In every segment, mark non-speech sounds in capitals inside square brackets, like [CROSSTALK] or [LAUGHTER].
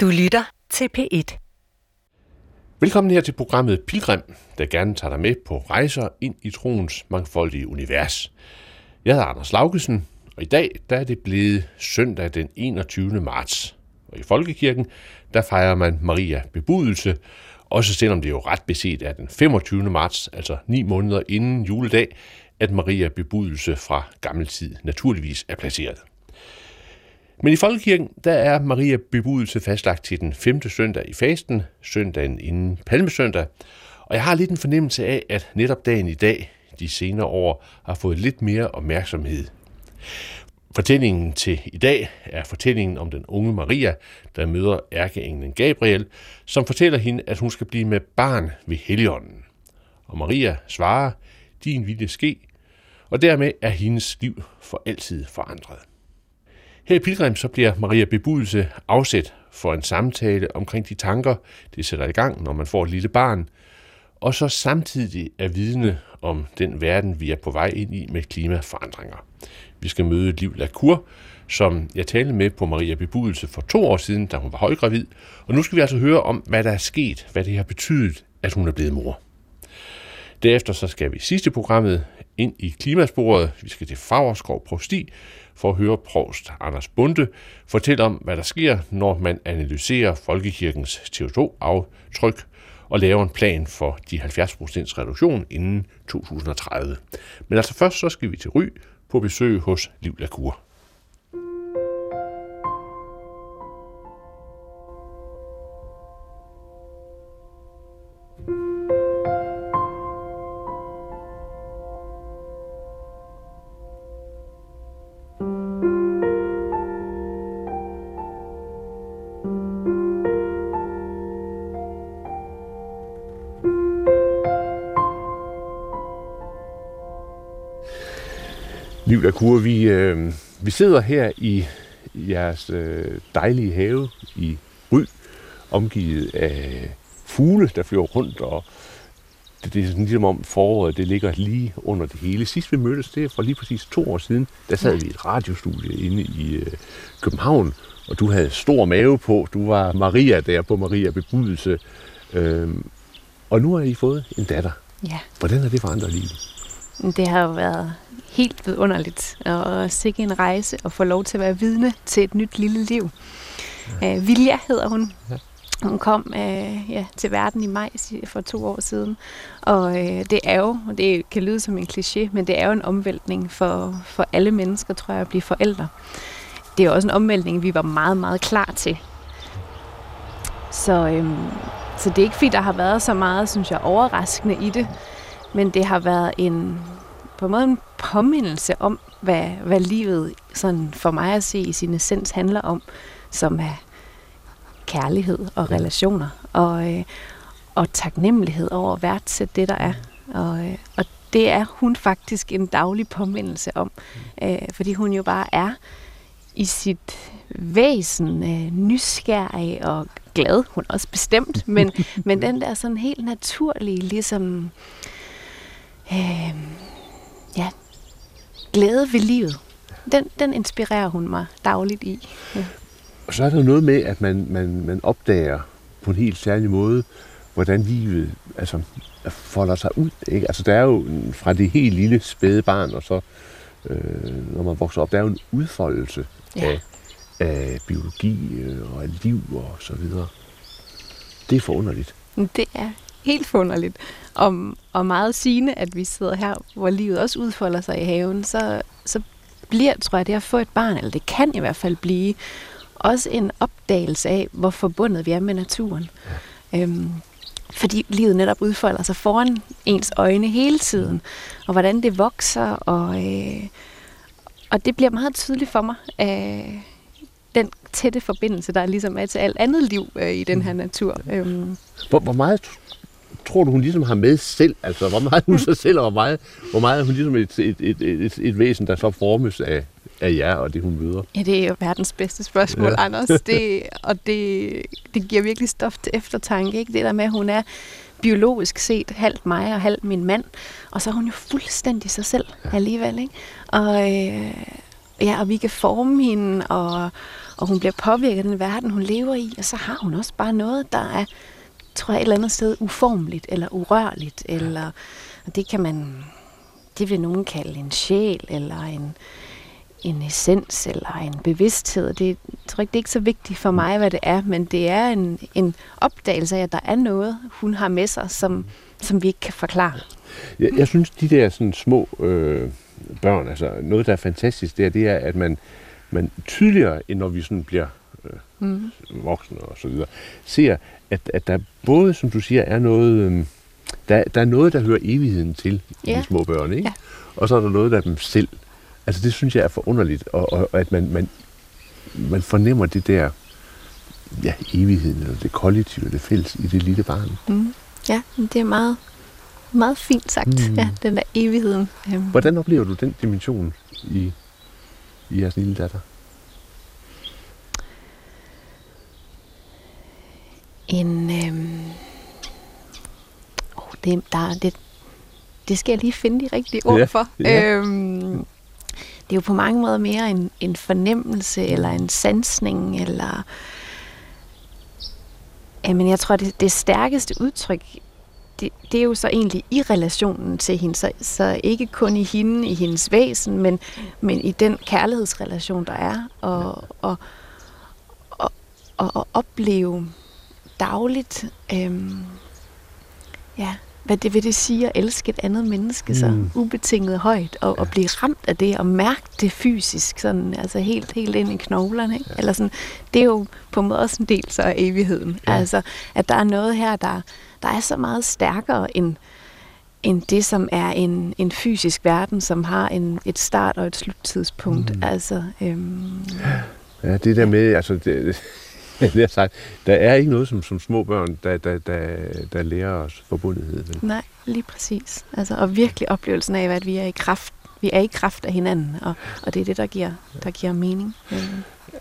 Du lytter til P1. Velkommen her til programmet Pilgrim, der gerne tager dig med på rejser ind i troens mangfoldige univers. Jeg hedder Anders Laugesen, og i dag der er det blevet søndag den 21. marts. Og i Folkekirken, der fejrer man Maria bebudelse, også selvom det jo ret beset er den 25. marts, altså ni måneder inden juledag, at Maria bebudelse fra gammel tid naturligvis er placeret. Men i Folkekirken, der er Maria bebudelse fastlagt til den 5. søndag i fasten, søndagen inden palmesøndag, og jeg har lidt en fornemmelse af, at netop dagen i dag, de senere år, har fået lidt mere opmærksomhed. Fortællingen til i dag er fortællingen om den unge Maria, der møder ærkeenglen Gabriel, som fortæller hende, at hun skal blive med barn ved Helligånden. Og Maria svarer, din vilje ske, og dermed er hendes liv for altid forandret. Her i Pilgrim så bliver Maria Bebudelse afsæt for en samtale omkring de tanker, det sætter i gang, når man får et lille barn, og så samtidig er vidne om den verden, vi er på vej ind i med klimaforandringer. Vi skal møde Liv Lacour, som jeg talte med på Maria Bebudelse for to år siden, da hun var højgravid, og nu skal vi altså høre om, hvad der er sket, hvad det har betydet, at hun er blevet mor. Derefter så skal vi sidste programmet ind i klimasporet. Vi skal til Fagerskov Prosti for at høre provst Anders Bunde fortælle om, hvad der sker, når man analyserer Folkekirkens CO2-aftryk og laver en plan for de 70% reduktion inden 2030. Men altså først så skal vi til Ry på besøg hos Liv Lacour. Liv Lacour, vi, øh, vi sidder her i jeres øh, dejlige have i Ry, omgivet af fugle, der flyver rundt, og det, det er sådan ligesom om foråret, det ligger lige under det hele. Sidst vi mødtes, det er for lige præcis to år siden, der sad vi i et radiostudie inde i øh, København, og du havde stor mave på. Du var Maria der på Maria Bebudelse. Øh, og nu har I fået en datter. Ja. Hvordan har det forandret livet? Det har jo været helt vidunderligt, og sikke en rejse at få lov til at være vidne til et nyt lille liv. Ja. Uh, Vilja hedder hun. Ja. Hun kom uh, ja, til verden i maj for to år siden, og uh, det er jo, det kan lyde som en kliché, men det er jo en omvæltning for, for alle mennesker, tror jeg, at blive forældre. Det er også en omvæltning, vi var meget, meget klar til. Så, øhm, så det er ikke fordi, der har været så meget, synes jeg, overraskende i det, men det har været en, på en måde en påmindelse om, hvad, hvad livet sådan for mig at se i sin essens handler om, som er kærlighed og relationer, og, øh, og taknemmelighed over at værdsætte det, der er. Og, øh, og det er hun faktisk en daglig påmindelse om, øh, fordi hun jo bare er i sit væsen øh, nysgerrig og glad. Hun er også bestemt, [LAUGHS] men, men den der sådan helt naturlige, ligesom øh, ja, glæde ved livet. Den, den inspirerer hun mig dagligt i. Ja. Og så er der noget med, at man, man, man opdager på en helt særlig måde, hvordan livet altså, folder sig ud. Ikke? Altså, der er jo fra det helt lille spæde barn, og så øh, når man vokser op, der er jo en udfoldelse ja. af, af biologi øh, og af liv og så videre. Det er forunderligt. Det er helt forunderligt. Og, og meget sigende, at vi sidder her, hvor livet også udfolder sig i haven, så, så bliver, tror jeg, det at få et barn, eller det kan i hvert fald blive, også en opdagelse af, hvor forbundet vi er med naturen. Ja. Øhm, fordi livet netop udfolder sig foran ens øjne hele tiden, og hvordan det vokser, og, øh, og det bliver meget tydeligt for mig, øh, den tætte forbindelse, der ligesom er til alt andet liv øh, i den her natur. Øhm. Hvor, hvor meget tror du, hun ligesom har med selv? Altså, hvor meget hun sig selv, og hvor meget, hvor meget hun ligesom et, et, et, et, et væsen, der så formes af, af jer og det, hun møder? Ja, det er jo verdens bedste spørgsmål, ja. Anders. Det, og det, det giver virkelig stof til eftertanke. Ikke? Det der med, at hun er biologisk set halvt mig og halvt min mand, og så er hun jo fuldstændig sig selv alligevel. Ikke? Og, øh, ja, og vi kan forme hende, og, og hun bliver påvirket af den verden, hun lever i, og så har hun også bare noget, der er, tror jeg, et eller andet sted uformeligt, eller urørligt, eller og det kan man, det vil nogen kalde en sjæl, eller en, en essens, eller en bevidsthed. Det, jeg tror ikke, det er ikke så vigtigt for mig, hvad det er, men det er en, en opdagelse af, at der er noget, hun har med sig, som, som vi ikke kan forklare. Jeg, jeg synes, de der sådan små øh, børn, altså noget, der er fantastisk der, det er, at man, man tydeligere, end når vi sådan bliver øh, mm. voksne og så videre, ser, at, at der både, som du siger, er noget, øh, der, der er noget, der hører evigheden til ja. de små børn, ikke? Ja. Og så er der noget, der er dem selv. Altså det synes jeg er forunderligt, og, og, og at man, man, man fornemmer det der, ja, evigheden, eller det kollektive, det fælles i det lille barn. Mm. Ja, det er meget, meget fint sagt, mm. ja, den der evigheden. Øhm. Hvordan oplever du den dimension i, i jeres lille datter? En, øhm, oh, det, der, det, det skal jeg lige finde de rigtige ord ja, for. Ja. Øhm, det er jo på mange måder mere en, en fornemmelse, eller en sansning, eller... Jamen, jeg tror, det, det stærkeste udtryk, det, det er jo så egentlig i relationen til hende. Så, så ikke kun i hende, i hendes væsen, men, men i den kærlighedsrelation, der er. Og, og, og, og, og opleve dagligt, øhm, ja, hvad det vil det sige at elske et andet menneske så mm. ubetinget højt, og, ja. og blive ramt af det, og mærke det fysisk, sådan, altså helt, helt ind i knoglerne. Ikke? Ja. Eller sådan, det er jo på en måde også en del så af evigheden. Ja. Altså, at der er noget her, der, der er så meget stærkere end, end det, som er en, en fysisk verden, som har en, et start- og et sluttidspunkt. Mm. Altså, øhm, ja, det der med, altså, det, [LAUGHS] det er sagt, der er ikke noget som, som små børn, der, der, der, der lærer os forbundethed. Vel? Nej, lige præcis. Altså, og virkelig oplevelsen af, at vi er i kraft vi er i kraft af hinanden, og, og det er det, der giver, der giver mening.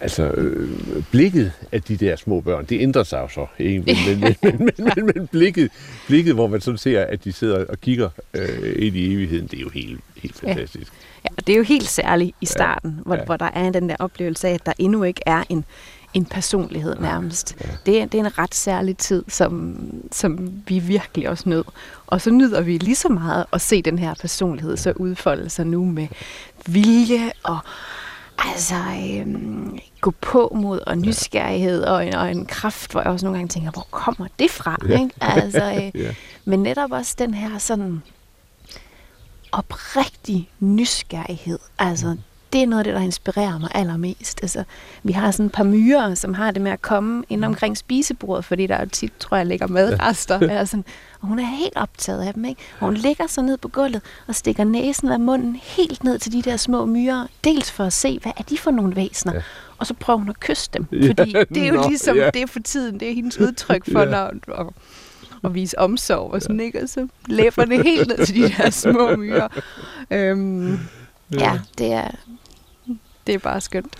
Altså, øh, blikket af de der små børn, det ændrer sig jo så. Ikke? Men, men, men, men, men, men blikket, blikket, hvor man sådan ser, at de sidder og kigger øh, ind i evigheden, det er jo helt, helt fantastisk. Ja. ja, det er jo helt særligt i starten, ja. Hvor, ja. hvor der er den der oplevelse af, at der endnu ikke er en, en personlighed nærmest. Ja. Det, er, det er en ret særlig tid, som, som vi virkelig også nød. Og så nyder vi lige så meget at se den her personlighed så udfolde sig nu med vilje og altså øhm, gå på mod og nysgerrighed og en, og en kraft, hvor jeg også nogle gange tænker, hvor kommer det fra? Ja. Ikke? Altså, [LAUGHS] øh, ja. Men netop også den her sådan oprigtig nysgerrighed. Altså, det er noget af det, der inspirerer mig allermest. Altså, vi har sådan et par myrer, som har det med at komme ind omkring spisebordet, fordi der er jo tit, tror jeg, ligger madrester. Ja. sådan. Og hun er helt optaget af dem, ikke? Og hun ligger så ned på gulvet og stikker næsen af munden helt ned til de der små myrer. Dels for at se, hvad er de for nogle væsener? Ja. Og så prøver hun at kysse dem, fordi ja, det er jo no, ligesom, yeah. det er for tiden, det er hendes udtryk for, yeah. når, og, at vise omsorg og sådan, ikke? Og så læber det helt ned til de der små myrer. [LAUGHS] Øhm, Ja, det er, det er bare skønt.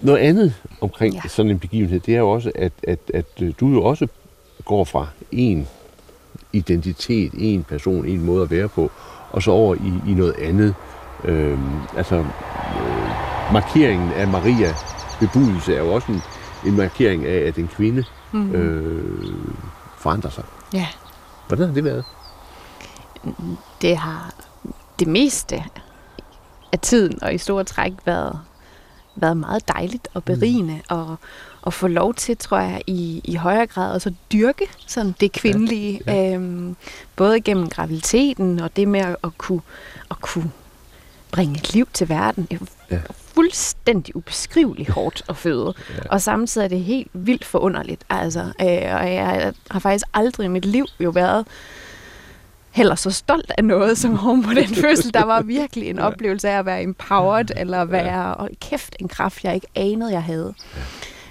Noget andet omkring ja. sådan en begivenhed, det er jo også, at, at, at øh, du jo også går fra en identitet, en person, en måde at være på, og så over i, i noget andet. Øhm, altså, øh, markeringen af Maria bebudelse er jo også en, en markering af, at en kvinde mm. øh, forandrer sig. Ja. Hvordan har det været? Det har det meste af tiden og i store træk været, været meget dejligt og berigende mm. og, og få lov til, tror jeg, i, i højere grad også at dyrke sådan det kvindelige, ja, ja. Øhm, både gennem graviditeten og det med at, at, kunne, at kunne bringe et liv til verden. Ja. Fuldstændig ubeskriveligt hårdt at føde. Ja. Og samtidig er det helt vildt forunderligt. Altså, øh, og jeg har faktisk aldrig i mit liv jo været heller så stolt af noget som [LAUGHS] hun på den fødsel. Der var virkelig en oplevelse af at være empowered, eller være, og kæft, en kraft, jeg ikke anede, jeg havde.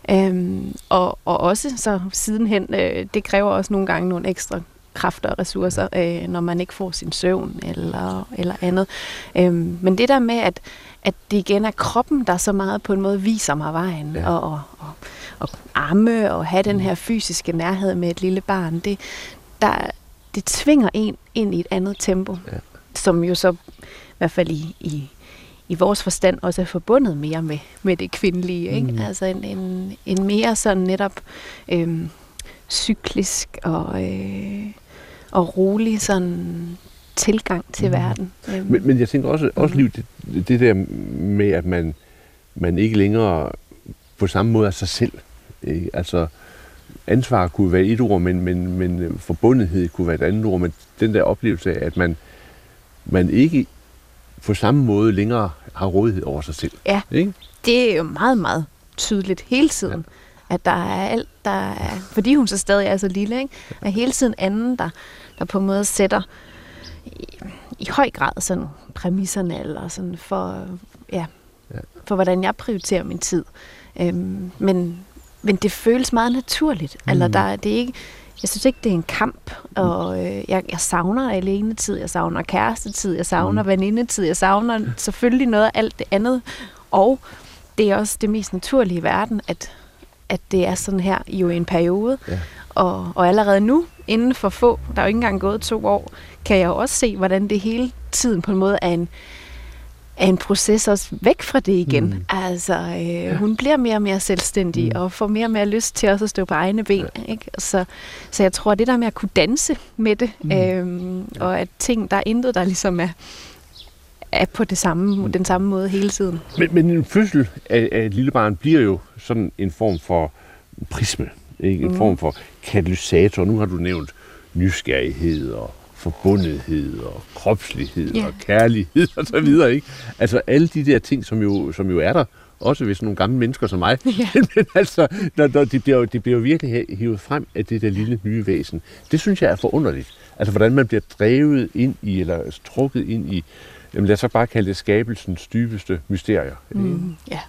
Øhm, og, og også så sidenhen, øh, det kræver også nogle gange nogle ekstra kræfter og ressourcer, øh, når man ikke får sin søvn eller, eller andet. Øhm, men det der med, at, at det igen er kroppen, der så meget på en måde viser mig vejen, ja. og, og, og, og arme og have den her fysiske nærhed med et lille barn, det, der, det tvinger en ind i et andet tempo, ja. som jo så, i hvert fald i, i, i vores forstand også er forbundet mere med, med det kvindelige. Ikke? Mm. Altså en, en, en mere sådan netop øh, cyklisk og, øh, og rolig sådan tilgang til Mm. verden. Øhm, Men, men jeg tænker også, også liv, det, det der med, at man, man ikke længere på samme måde er sig selv. Ikke? Altså, ansvar kunne være et ord, men, men, men øh, forbundethed kunne være et andet ord. Men den der oplevelse af, at man, man ikke på samme måde længere har rådighed over sig selv. Ja. Ikke? det er jo meget, meget tydeligt hele tiden, ja. at der er alt, der er, fordi hun så stadig er så lille, ikke? er hele tiden anden, der, der på en måde sætter i, i høj grad sådan præmisserne, eller sådan for, ja, Ja. for hvordan jeg prioriterer min tid. Øhm, men, men det føles meget naturligt. Mm. Eller der, det er ikke, jeg synes ikke, det er en kamp, og øh, jeg, jeg savner alene tid, jeg savner kærestetid, jeg savner mm. venindetid, jeg savner selvfølgelig noget af alt det andet, og det er også det mest naturlige i verden, at, at det er sådan her jo i en periode, Ja. og, og allerede nu, inden for få, der er jo ikke engang gået to år, kan jeg jo også se, hvordan det hele tiden på en måde er en, er en proces også væk fra det igen. Mm. Altså, øh, hun bliver mere og mere selvstændig, Mm. og får mere og mere lyst til også at stå på egne ben. Ja. Ikke? Så, så jeg tror, det der med at kunne danse med det, Mm. øhm, og at ting, der er intet, der ligesom er, er på det samme, Mm. den samme måde hele tiden. Men, men en fødsel af, af et lille barn bliver jo sådan en form for prisme, ikke? en Mm. form for katalysator. Nu har du nævnt nysgerrighed og forbundethed og kropslighed Ja. og kærlighed og så videre. Ikke? Altså alle de der ting, som jo, som jo er der, også hvis nogle gamle mennesker som mig. Ja. [LAUGHS] Men altså, når, når de, bliver, de bliver virkelig hivet frem af det der lille nye væsen. Det synes jeg er forunderligt. Altså hvordan man bliver drevet ind i, eller trukket ind i, jamen lad os så bare kalde det skabelsens dybeste mysterier. Mm, ja,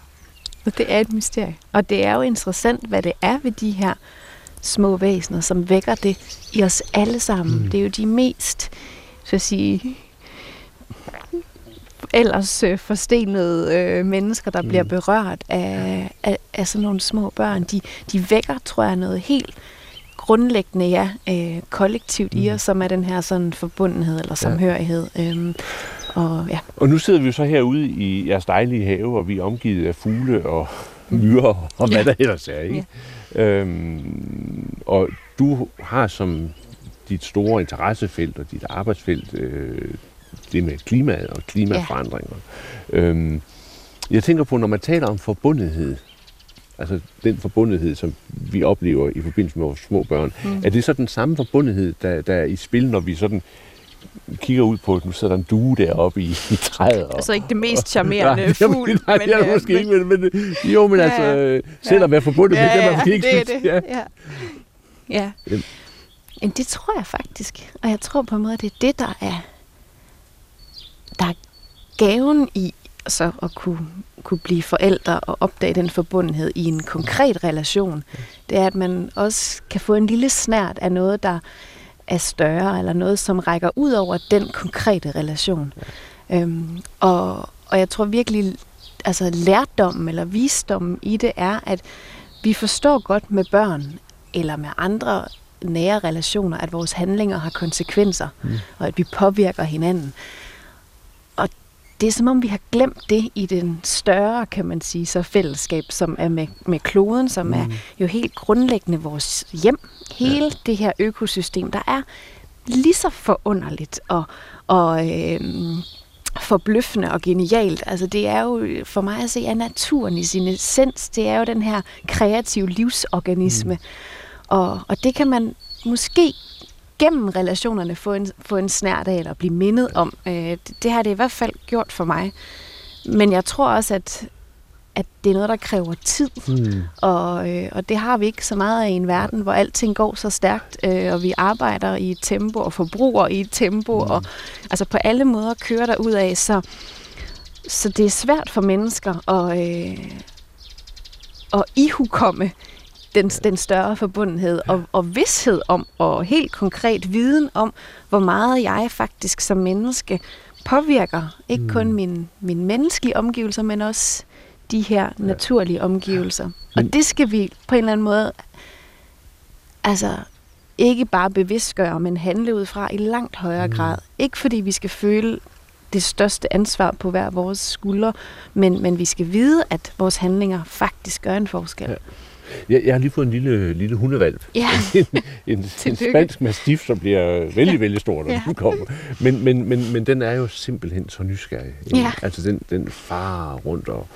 og det er et mysterie. Og det er jo interessant, hvad det er ved de her små væsener, som vækker det i os alle sammen. Mm. Det er jo de mest, så at sige, ellers øh, forstenede øh, mennesker, der Mm. bliver berørt af, af, af sådan nogle små børn. De, de vækker, tror jeg, noget helt grundlæggende, ja, øh, kollektivt mm. i os, som er den her sådan forbundenhed eller samhørighed. Øhm, og ja, Og nu sidder vi jo så herude i jeres dejlige have, og vi er omgivet af fugle og myrer og hvad Ja. der ellers er. Ikke? Øhm, og du har som dit store interessefelt og dit arbejdsfelt øh, det med klimaet og klimaforandringer. Ja. Øhm, jeg tænker på, når man taler om forbundethed, altså den forbundethed, som vi oplever i forbindelse med vores små børn, Mm. er det så den samme forbundethed, der, der er i spil, når vi sådan kigger ud på, nu sidder der en due deroppe i, i træet. Og, altså ikke det mest charmerende [LAUGHS] nej, fugl. Nej, det er det øh, måske ikke, men, men jo, men Ja, altså, ja. selv at være forbundet med, det er man måske ikke det er det. Ja. Ja. Jamen. Men det tror jeg faktisk. Og jeg tror på en måde, det er det, der er, der er gaven i så at kunne, kunne blive forældre og opdage den forbundenhed i en konkret relation. Det er, at man også kan få en lille snært af noget, der er større, eller noget, som rækker ud over den konkrete relation. Øhm, og, og jeg tror virkelig, altså lærdommen eller visdommen i det er, at vi forstår godt med børn eller med andre nære relationer, at vores handlinger har konsekvenser, mm. og at vi påvirker hinanden. Og det er som om, vi har glemt det i den større, kan man sige, så fællesskab, som er med, med kloden, som mm. er jo helt grundlæggende vores hjem. Hele ja. det her økosystem, der er lige så forunderligt og, og øhm, forbløffende og genialt. Altså det er jo for mig at se, at naturen i sin essens, det er jo den her kreative livsorganisme. Mm. Og, og det kan man måske gennem relationerne få en, få en snært af, eller blive mindet om. Øh, det, det har det i hvert fald gjort for mig. Men jeg tror også, at, at det er noget, der kræver tid. Hmm. Og, øh, og det har vi ikke så meget af i en verden, hvor alting går så stærkt, øh, og vi arbejder i et tempo, og forbruger i et tempo, mm. og altså på alle måder kører der ud af. Så, så det er svært for mennesker at, øh, at ihukomme den, den større forbundenhed og, og vidshed om, og helt konkret viden om, hvor meget jeg faktisk som menneske påvirker ikke mm. kun min, min menneskelige omgivelser, men også de her ja. naturlige omgivelser. Men- Og det skal vi på en eller anden måde altså ikke bare bevidstgøre, men handle ud fra i langt højere Mm. grad. Ikke fordi vi skal føle det største ansvar på hver vores skuldre, men, men vi skal vide, at vores handlinger faktisk gør en forskel. Ja. Jeg, jeg har lige fået en lille, lille hundevalp. Ja. [LAUGHS] en, en, en [LAUGHS] spansk mastiff, som bliver vældig, ja. vældig stor, når ja. den kommer. Men, men, men, men den er jo simpelthen så nysgerrig. Ja. Altså, den, den farer rundt og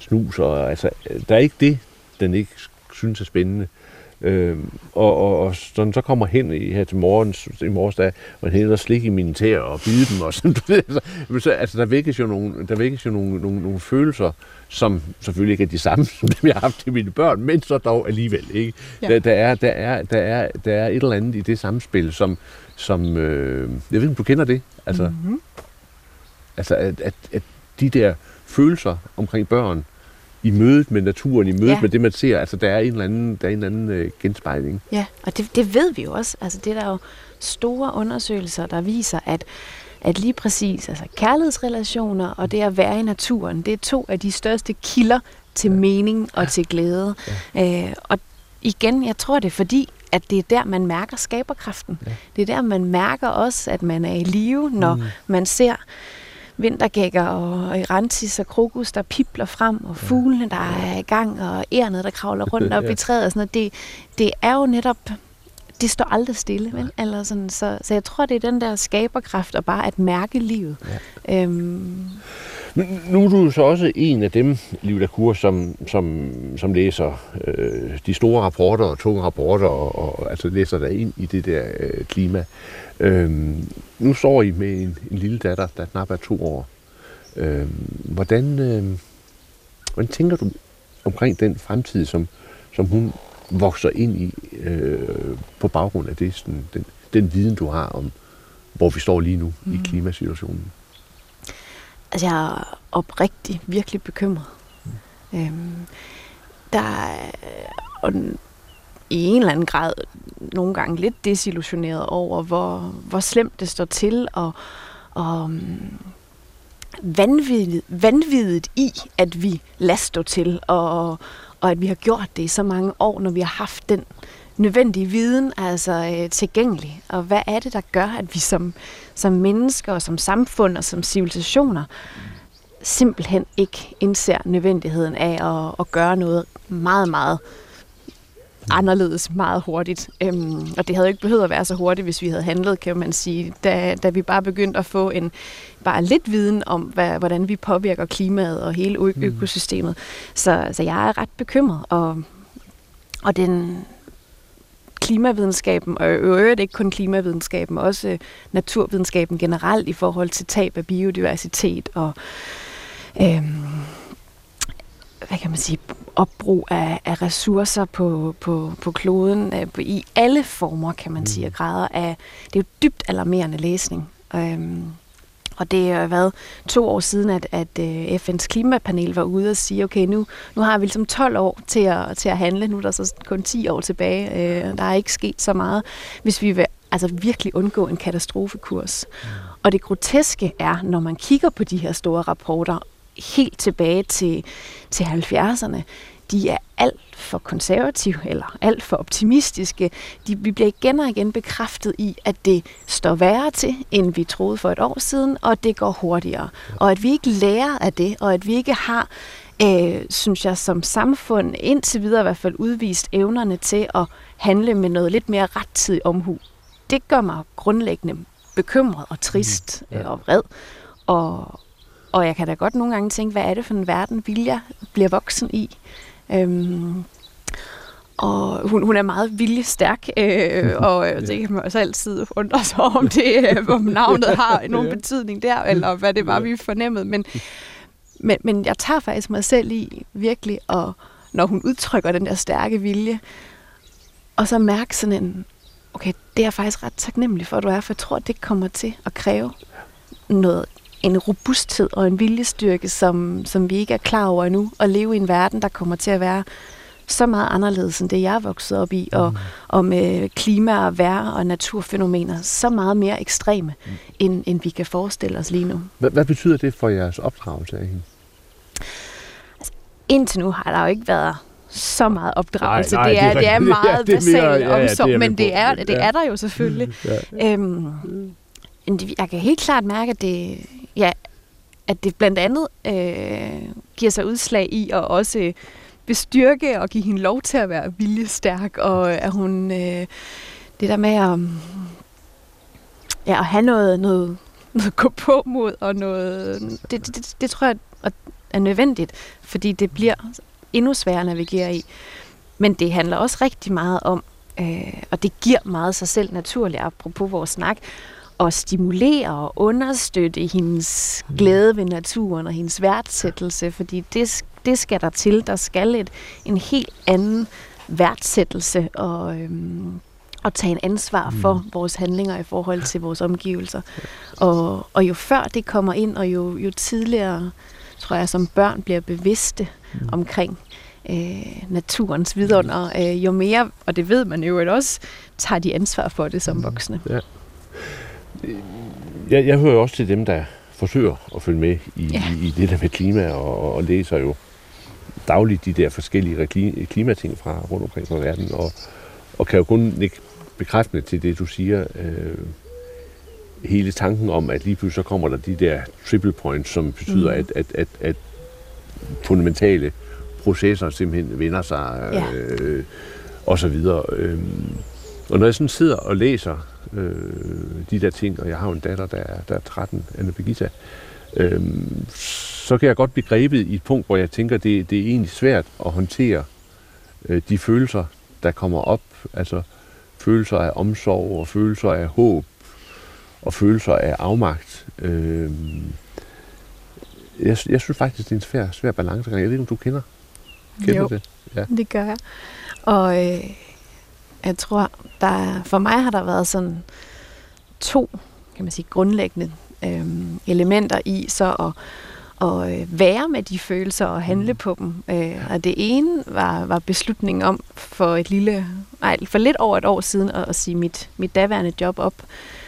snuser. Altså, der er ikke det, den ikke synes er spændende. Øhm, og, og, og så, så kommer hen i, her til morgens, i morges dag, og hen og slik i mine tæer og bide dem og sådan. [LAUGHS] Du ved, altså, altså, der vækkes jo, nogle, der vækkes jo nogle, nogle, nogle følelser, som selvfølgelig ikke er de samme, [LAUGHS] som dem jeg har haft til mine børn, men så dog alligevel. Ikke? Ja. Der, der, er, der, er, der, er, der er et eller andet i det samspil, som, som øh, jeg ved ikke, om du kender det, altså, mm-hmm. altså at, at, at de der følelser omkring børn, i mødet med naturen, i mødet ja. med det, man ser. Altså, der er en eller anden, der er en eller anden øh, genspejling. Ja, og det, det ved vi jo også. Altså, det er der jo store undersøgelser, der viser, at at lige præcis altså kærlighedsrelationer og det at være i naturen, det er to af de største kilder til ja. mening og ja. til glæde. Ja. Øh, og igen, jeg tror det er fordi, at det er der, man mærker skaberkraften. Ja. Det er der, man mærker også, at man er i live, når mm. man ser vintergækker og irantis og krokus, der pipler frem, og fuglene, der er i gang, og ærnet, der kravler rundt [LAUGHS] op ja. i træet. Og sådan noget. Det, det er jo netop det står aldrig stille, vel? Eller sådan, så, så jeg tror, det er den der skaberkraft og bare at mærke livet. Ja. Øhm. Nu er du så også en af dem, Liv Lacour, som, som, som læser øh, de store rapporter og tunge rapporter, og, og altså læser der ind i det der øh, klima. Øhm, nu står I med en, en lille datter, der knap er to år. Øhm, hvordan, øh, hvordan tænker du omkring den fremtid, som, som hun vokser ind i øh, på baggrund af det, sådan, den, den viden, du har om, hvor vi står lige nu mm. i klimasituationen? Altså, jeg er oprigtigt virkelig bekymret. Mm. Øhm, der er og i en eller anden grad nogle gange lidt desillusioneret over, hvor, hvor slemt det står til, og, og um, vanvittigt, vanvittigt i, at vi lader stå til, og, og at vi har gjort det i så mange år, når vi har haft den nødvendige viden altså øh, tilgængelig. Og hvad er det, der gør, at vi som, som mennesker og som samfund og som civilisationer simpelthen ikke indser nødvendigheden af at, at gøre noget meget, meget anderledes meget hurtigt. Øhm, og det havde ikke behøvet at være så hurtigt, hvis vi havde handlet, kan man sige, da, da vi bare begyndte at få en bare lidt viden om, hvad, hvordan vi påvirker klimaet og hele ø- mm. økosystemet. Så, så jeg er ret bekymret, og, og den klimavidenskaben, og i øvrigt ikke kun klimavidenskaben, også naturvidenskaben generelt i forhold til tab af biodiversitet og øhm, hvad kan man sige, opbrug af, af ressourcer på, på, på kloden øh, i alle former, kan man sige, og mm. grader af, det er jo dybt alarmerende læsning. Øhm, og det er været to år siden, at, at øh, FN's klimapanel var ude og sige, okay, nu, nu har vi ligesom 12 år til at, til at handle, nu er der så kun 10 år tilbage, øh, der er ikke sket så meget, hvis vi vil altså virkelig undgå en katastrofekurs. Mm. Og det groteske er, når man kigger på de her store rapporter, helt tilbage til, til 70'erne, de er alt for konservative eller alt for optimistiske. De, vi bliver igen og igen bekræftet i, at det står værre til, end vi troede for et år siden, og det går hurtigere. Og at vi ikke lærer af det, og at vi ikke har, øh, synes jeg, som samfund indtil videre i hvert fald udvist evnerne til at handle med noget lidt mere rettidig omhu. Det gør mig grundlæggende bekymret og trist mm, ja. og vred. Og, og jeg kan da godt nogle gange tænke, hvad er det for en verden, Vilja bliver voksen i? Øhm, og hun, hun er meget viljestærk, øh, [LAUGHS] og øh, det kan man også altid undre sig om, det, øh, [LAUGHS] om navnet har nogen betydning der, eller hvad det var, vi fornemmede. Men, men, men jeg tager faktisk mig selv i virkelig, og når hun udtrykker den der stærke vilje, og så mærke sådan en, okay, det er jeg faktisk ret taknemmelig for, at du er, for jeg tror, det kommer til at kræve noget en robusthed og en viljestyrke, som, som vi ikke er klar over endnu, at leve i en verden, der kommer til at være så meget anderledes end det, jeg er vokset op i, og, mm. og med klima og vejr og naturfænomener så meget mere ekstreme, mm. end, end vi kan forestille os lige nu. Hvad, hvad betyder det for jeres opdragelse af hende? Altså, indtil nu har der jo ikke været så meget opdragelse. Nej, nej, det, er, det, er, er [LAUGHS] meget ja, er basal mere, ja, ja, omsorg, det men det er, det er der jo selvfølgelig. Ja. Øhm, jeg kan helt klart mærke, at det, at det blandt andet øh, giver sig udslag i at også øh, bestyrke og give hende lov til at være viljestærk, og øh, at hun øh, det der med at, ja, at have noget, noget, noget gå på mod, og noget, det, det, det, det tror jeg er nødvendigt, fordi det bliver endnu sværere at navigere i. Men det handler også rigtig meget om, øh, og det giver meget sig selv naturligt, apropos vores snak, at stimulere og understøtte hendes mm. glæde ved naturen og hendes værdsættelse, fordi det, det skal der til. Der skal et, en helt anden værdsættelse og, øhm, og tage en ansvar for mm. vores handlinger i forhold til vores omgivelser. Og, og jo før det kommer ind, og jo, jo tidligere, tror jeg, som børn bliver bevidste mm. omkring øh, naturens vidunder, øh, jo mere, og det ved man jo også, tager de ansvar for det som mm. voksne. Ja. Jeg, jeg hører også til dem, der forsøger at følge med i, ja. i, i det der med klima, og, og læser jo dagligt de der forskellige klimating fra rundt omkring på verden, og, og kan jo kun ikke bekræftende til det, du siger. Øh, hele tanken om, at lige pludselig så kommer der de der triple points, som betyder, mm. at, at, at, at fundamentale processer simpelthen vender sig, ja. øh, og så videre. Øh, og når jeg sådan sidder og læser øh, de der ting, og jeg har jo en datter, der er, der er 13, Anna Birgitta, øh, så kan jeg godt blive grebet i et punkt, hvor jeg tænker, det, det er egentlig svært at håndtere øh, de følelser, der kommer op. Altså følelser af omsorg og følelser af håb og følelser af afmagt. Øh, jeg, jeg synes faktisk, det er en svær, svær balance. Jeg ved ikke, om du kender, kender jo, det? Ja, det gør jeg. Og øh, jeg tror, der, for mig har der været sådan to kan man sige, grundlæggende øh, elementer i så at, at øh, være med de følelser og handle mm. på dem. Øh, og det ene var, var beslutningen om for et lille, nej, for lidt over et år siden at, at sige mit, mit daværende job op,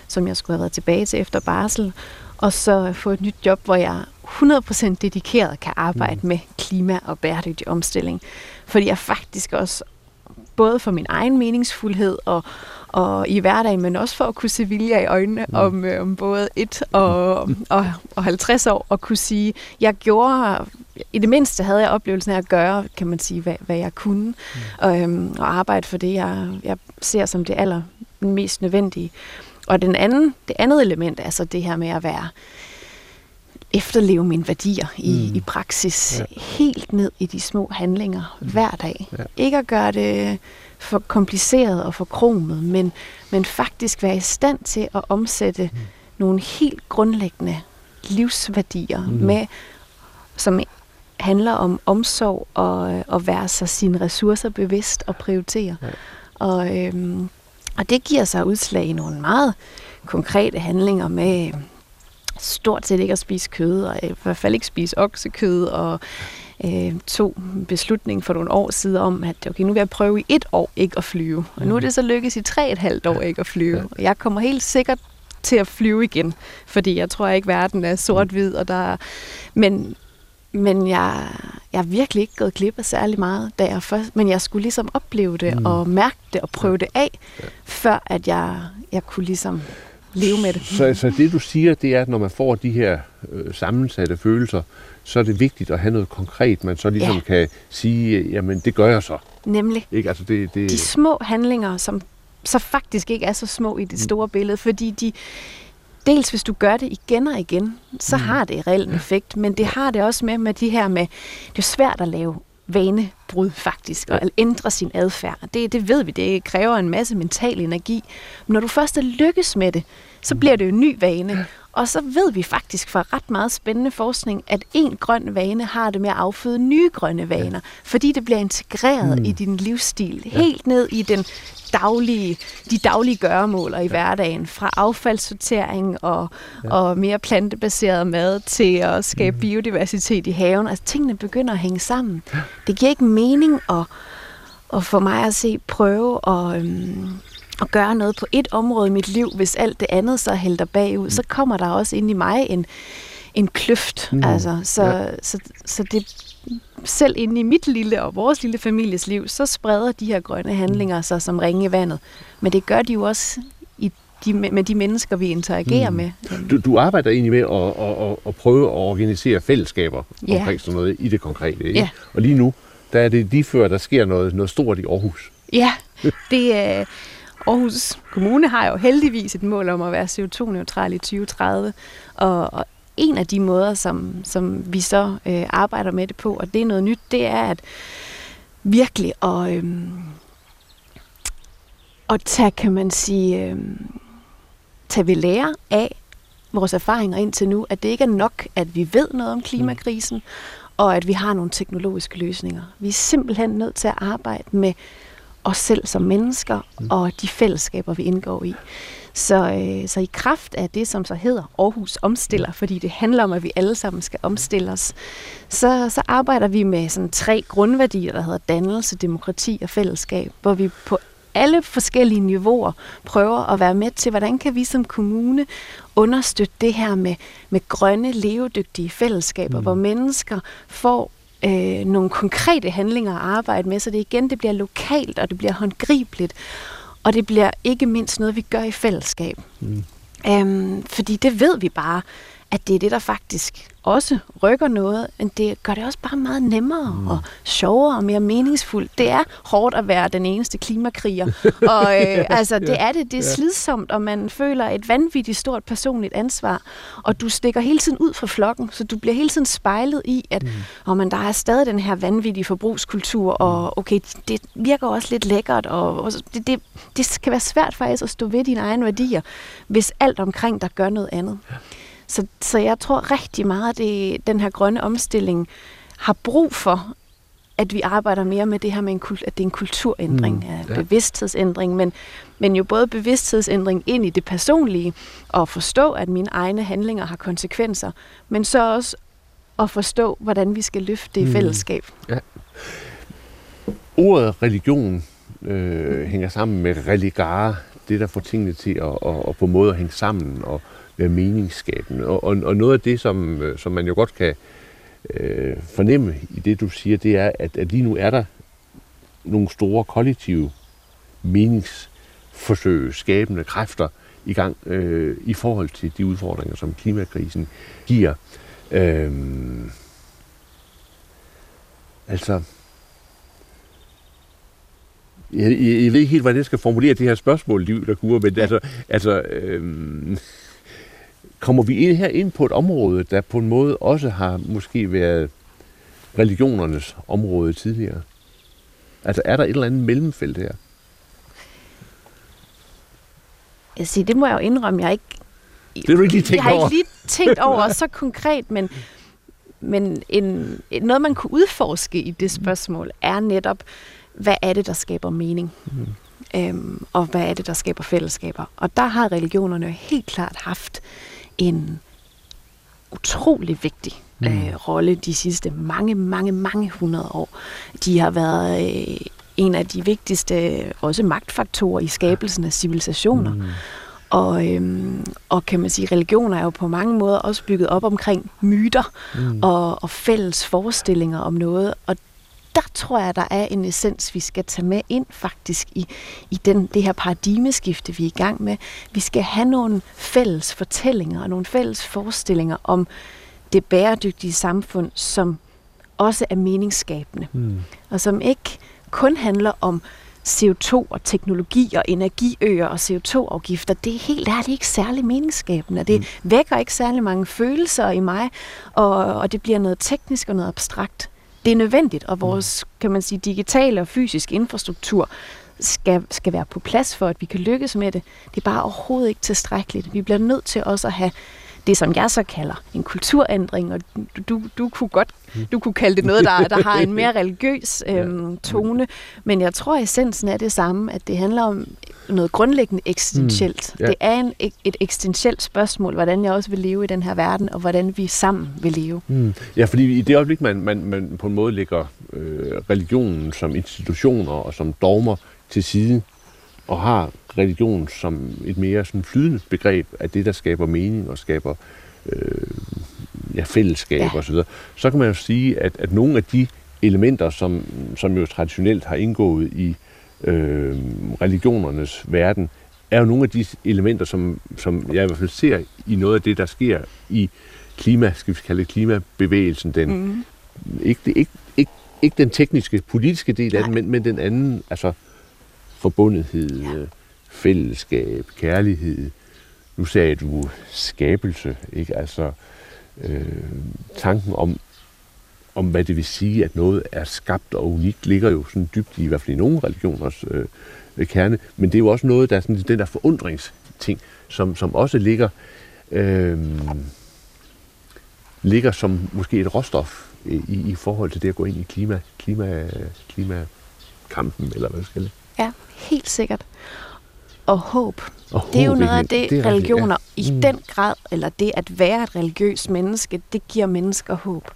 som jeg skulle have været tilbage til efter barsel, og så få et nyt job, hvor jeg 100% dedikeret kan arbejde mm. med klima og bæredygtig omstilling. Fordi jeg faktisk også både for min egen meningsfuldhed og, og i hverdagen, men også for at kunne se vilje i øjnene mm. om, øh, om både et og, og, og 50 år, og kunne sige, jeg gjorde, i det mindste havde jeg oplevelsen af at gøre, kan man sige, hvad, hvad jeg kunne, mm. og, øhm, og arbejde for det, jeg, jeg ser som det aller mest nødvendige. Og den anden, det andet element er så det her med at være efterleve mine værdier i, mm. i praksis. Ja. Helt ned i de små handlinger mm. hver dag. Ja. Ikke at gøre det for kompliceret og for kromet, men, men faktisk være i stand til at omsætte mm. nogle helt grundlæggende livsværdier, mm. med, som handler om omsorg og at være sig sine ressourcer bevidst og prioritere. Ja. Og, øhm, og det giver sig udslag i nogle meget konkrete handlinger med stort set ikke at spise kød, og i hvert fald ikke spise oksekød, og øh, tog beslutning for nogle år siden om, at okay, nu vil jeg prøve i et år ikke at flyve. Og nu er det så lykkedes i tre et halvt år ikke at flyve. Og jeg kommer helt sikkert til at flyve igen, fordi jeg tror ikke, verden er sort-hvid, og der men, men jeg, jeg er virkelig ikke gået glip af særlig meget, da jeg først, men jeg skulle ligesom opleve det, mm. og mærke det, og prøve det af, før at jeg, jeg kunne ligesom leve med det. Så, så det du siger, det er, at når man får de her øh, sammensatte følelser, så er det vigtigt at have noget konkret, man så ligesom ja. kan sige, jamen det gør jeg så. Nemlig. Ikke? Altså, det, det... De små handlinger, som så faktisk ikke er så små i det mm. store mm. billede, fordi de, dels hvis du gør det igen og igen, så mm. har det reelt en effekt, men det har det også med, med de her med, det er svært at lave vanebrud faktisk, og ændre sin adfærd. Det, det ved vi, det kræver en masse mental energi. Men når du først er lykkes med det, så bliver det jo en ny vane. Og så ved vi faktisk fra ret meget spændende forskning, at en grøn vane har det med at afføde nye grønne vaner, ja. fordi det bliver integreret mm. i din livsstil, ja. helt ned i den daglige, de daglige gøremål og i ja. hverdagen, fra affaldssortering og, ja. og mere plantebaseret mad til at skabe mm. biodiversitet i haven. Altså tingene begynder at hænge sammen. Ja. Det giver ikke mening at, at for mig at se prøve at, øhm, at gøre noget på et område i mit liv, hvis alt det andet så hælder bagud, mm. så kommer der også ind i mig en, en kløft. Mm. Altså, så, ja. så, så det selv inde i mit lille og vores lille families liv, så spreder de her grønne handlinger sig som ringe i vandet. Men det gør de jo også i de, med de mennesker, vi interagerer mm. med. Du, du arbejder egentlig med at, at, at, at prøve at organisere fællesskaber ja. omkring sådan noget i det konkrete. Ikke? Ja. Og lige nu, der er det lige før, der sker noget, noget stort i Aarhus. Ja, [LAUGHS] det er... Aarhus Kommune har jo heldigvis et mål om at være CO2-neutral i 2030, og, og en af de måder, som, som vi så øh, arbejder med det på, og det er noget nyt, det er at virkelig at, øh, at tage, kan man sige, øh, tage ved lære af vores erfaringer indtil nu, at det ikke er nok, at vi ved noget om klimakrisen, og at vi har nogle teknologiske løsninger. Vi er simpelthen nødt til at arbejde med os selv som mennesker og de fællesskaber, vi indgår i. Så, øh, så i kraft af det, som så hedder Aarhus Omstiller, fordi det handler om, at vi alle sammen skal omstille os, så, så arbejder vi med sådan tre grundværdier, der hedder dannelse, demokrati og fællesskab, hvor vi på alle forskellige niveauer prøver at være med til, hvordan kan vi som kommune understøtte det her med, med grønne, levedygtige fællesskaber, mm. hvor mennesker får øh, nogle konkrete handlinger at arbejde med, så det igen det bliver lokalt, og det bliver håndgribeligt, og det bliver ikke mindst noget, vi gør i fællesskab. Mm. Øhm, fordi det ved vi bare, at det er det, der faktisk også rykker noget, men det gør det også bare meget nemmere mm. og sjovere og mere meningsfuldt. Det er hårdt at være den eneste klimakriger, [LAUGHS] og øh, altså det er det. Det er slidsomt, og man føler et vanvittigt stort personligt ansvar, og du stikker hele tiden ud fra flokken, så du bliver hele tiden spejlet i, at mm. oh, man, der er stadig den her vanvittige forbrugskultur, og mm. okay, det virker også lidt lækkert, og, og det, det, det kan være svært faktisk at stå ved dine egne værdier, hvis alt omkring dig gør noget andet. Ja. Så, så jeg tror rigtig meget, at det, den her grønne omstilling har brug for, at vi arbejder mere med det her med, en, at det er en kulturændring, mm, ja. bevidsthedsændring, men, men jo både bevidsthedsændring ind i det personlige, og forstå, at mine egne handlinger har konsekvenser, men så også at forstå, hvordan vi skal løfte det mm, fællesskab. Ja. Ordet religion øh, hænger sammen med religare, det der får tingene til at, at, at på måde at hænge sammen, og, være meningsskabende. Og, og, og noget af det, som, øh, som man jo godt kan øh, fornemme i det, du siger, det er, at, at lige nu er der nogle store kollektive meningsforsøg, skabende kræfter i gang øh, i forhold til de udfordringer, som klimakrisen giver. Øh, altså, jeg, jeg, jeg ved ikke helt, hvordan jeg skal formulere det her spørgsmål, Liv, der kunne, men altså, altså øh, kommer vi ind her ind på et område, der på en måde også har måske været religionernes område tidligere? Altså er der et eller andet mellemfelt her? Jeg siger, det må jeg jo indrømme, jeg ikke... Det har du ikke lige tænkt jeg har over. ikke lige tænkt over så konkret, men, men en, noget, man kunne udforske i det spørgsmål, er netop, hvad er det, der skaber mening? Mm. Øhm, og hvad er det, der skaber fællesskaber? Og der har religionerne helt klart haft en utrolig vigtig mm. øh, rolle de sidste mange, mange, mange hundrede år. De har været øh, en af de vigtigste også magtfaktorer i skabelsen af civilisationer. Mm. Og, øhm, og kan man sige, religioner er jo på mange måder også bygget op omkring myter mm. og, og fælles forestillinger om noget. Og der tror jeg, der er en essens, vi skal tage med ind faktisk i, i den, det her paradigmeskifte, vi er i gang med. Vi skal have nogle fælles fortællinger og nogle fælles forestillinger om det bæredygtige samfund, som også er meningsskabende. Mm. Og som ikke kun handler om CO2 og teknologi og energiøer og CO2-afgifter, det er helt ærligt ikke særlig meningsskabende. Det mm. vækker ikke særlig mange følelser i mig, og, og det bliver noget teknisk og noget abstrakt det er nødvendigt, og vores, kan man sige, digitale og fysiske infrastruktur skal, skal være på plads for, at vi kan lykkes med det. Det er bare overhovedet ikke tilstrækkeligt. Vi bliver nødt til også at have det, som jeg så kalder en kulturændring, og du, du, du kunne godt du kunne kalde det noget, der, der har en mere religiøs [LAUGHS] øhm, tone, men jeg tror, essensen er det samme, at det handler om noget grundlæggende eksistentielt. Mm, yeah. Det er en, et eksistentielt spørgsmål, hvordan jeg også vil leve i den her verden, og hvordan vi sammen vil leve. Mm. Ja, fordi i det øjeblik, man, man, man på en måde lægger øh, religionen som institutioner og som dogmer til side, og har religion som et mere sådan flydende begreb af det, der skaber mening og skaber øh, ja, fællesskab ja. osv., så, så kan man jo sige, at, at nogle af de elementer, som, som jo traditionelt har indgået i øh, religionernes verden, er jo nogle af de elementer, som, som jeg i hvert fald ser i noget af det, der sker i klima, skal vi kalde det klimabevægelsen, den, mm. ikke, ikke, ikke, ikke den tekniske, politiske del af den, men, men den anden, altså forbundethed, ja fællesskab, kærlighed. Nu sagde du skabelse, ikke? Altså øh, tanken om, om, hvad det vil sige, at noget er skabt og unikt, ligger jo sådan dybt i, i hvert fald i nogle religioners øh, kerne. Men det er jo også noget, der er sådan den der forundringsting, som, som også ligger, øh, ligger som måske et råstof øh, i, i forhold til det at gå ind i klima, klima, klimakampen, eller hvad skal det Ja, helt sikkert. Og håb. Og det er jo noget af det, det religioner ja. i mm. den grad, eller det at være et religiøst menneske, det giver mennesker håb.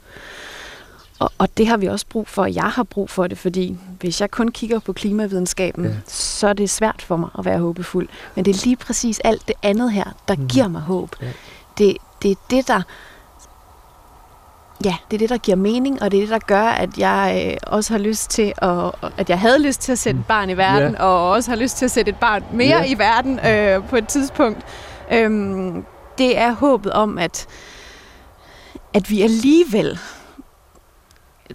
Og, og det har vi også brug for, og jeg har brug for det, fordi hvis jeg kun kigger på klimavidenskaben, ja. så er det svært for mig at være håbefuld. Men det er lige præcis alt det andet her, der mm. giver mig håb. Ja. Det, det er det, der ja, det er det, der giver mening, og det er det, der gør, at jeg øh, også har lyst til at, at jeg havde lyst til at sætte et barn i verden, yeah. og også har lyst til at sætte et barn mere yeah. i verden øh, på et tidspunkt. Øhm, det er håbet om, at, at vi alligevel,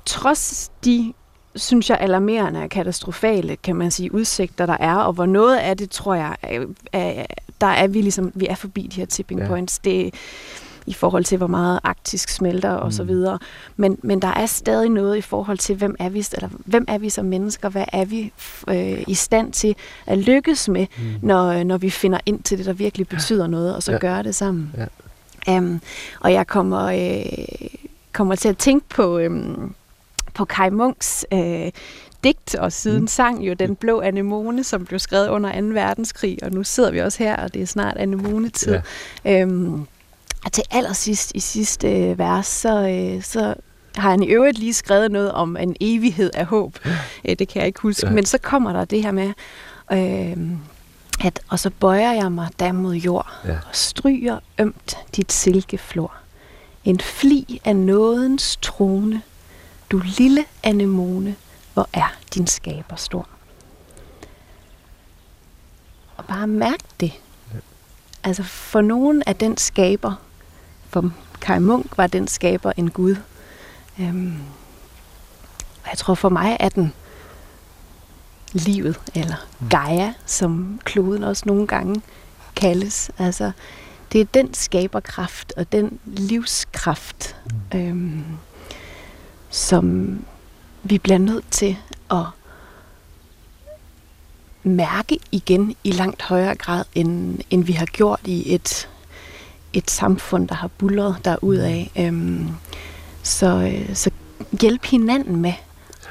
trods de synes jeg, alarmerende og katastrofale, kan man sige, udsigter, der er, og hvor noget af det, tror jeg, er, er, der er vi ligesom, vi er forbi de her tipping ja. points. Det, i forhold til, hvor meget arktisk smelter og mm. så videre. Men, men der er stadig noget i forhold til, hvem er vi, eller hvem er vi som mennesker? Hvad er vi øh, i stand til at lykkes med, mm. når, når vi finder ind til det, der virkelig betyder noget, og så ja. gør det sammen. Ja. Um, og jeg kommer, øh, kommer til at tænke på... Øh, på Kai Munks øh, digt, og siden mm. sang jo Den Blå Anemone, som blev skrevet under 2. verdenskrig, og nu sidder vi også her, og det er snart anemonetid. Ja. Øhm, og til allersidst i sidste øh, vers, så, øh, så har han i øvrigt lige skrevet noget om en evighed af håb. Øh, det kan jeg ikke huske. Ja. Men så kommer der det her med, øh, at og så bøjer jeg mig der mod jord, ja. og stryger ømt dit silkeflor. En fli af nådens trone, du lille anemone, hvor er din skaber stor. Og bare mærk det. Ja. Altså for nogen af den skaber, for Kai Munk var den skaber en Gud. Øhm, og jeg tror for mig er den livet, eller mm. Gaia, som kloden også nogle gange kaldes. Altså, det er den skaberkraft og den livskraft, mm. øhm, som vi bliver nødt til at mærke igen i langt højere grad, end, end vi har gjort i et et samfund, der har bullet derudad. Mm. Øhm, så, øh, så hjælp hinanden med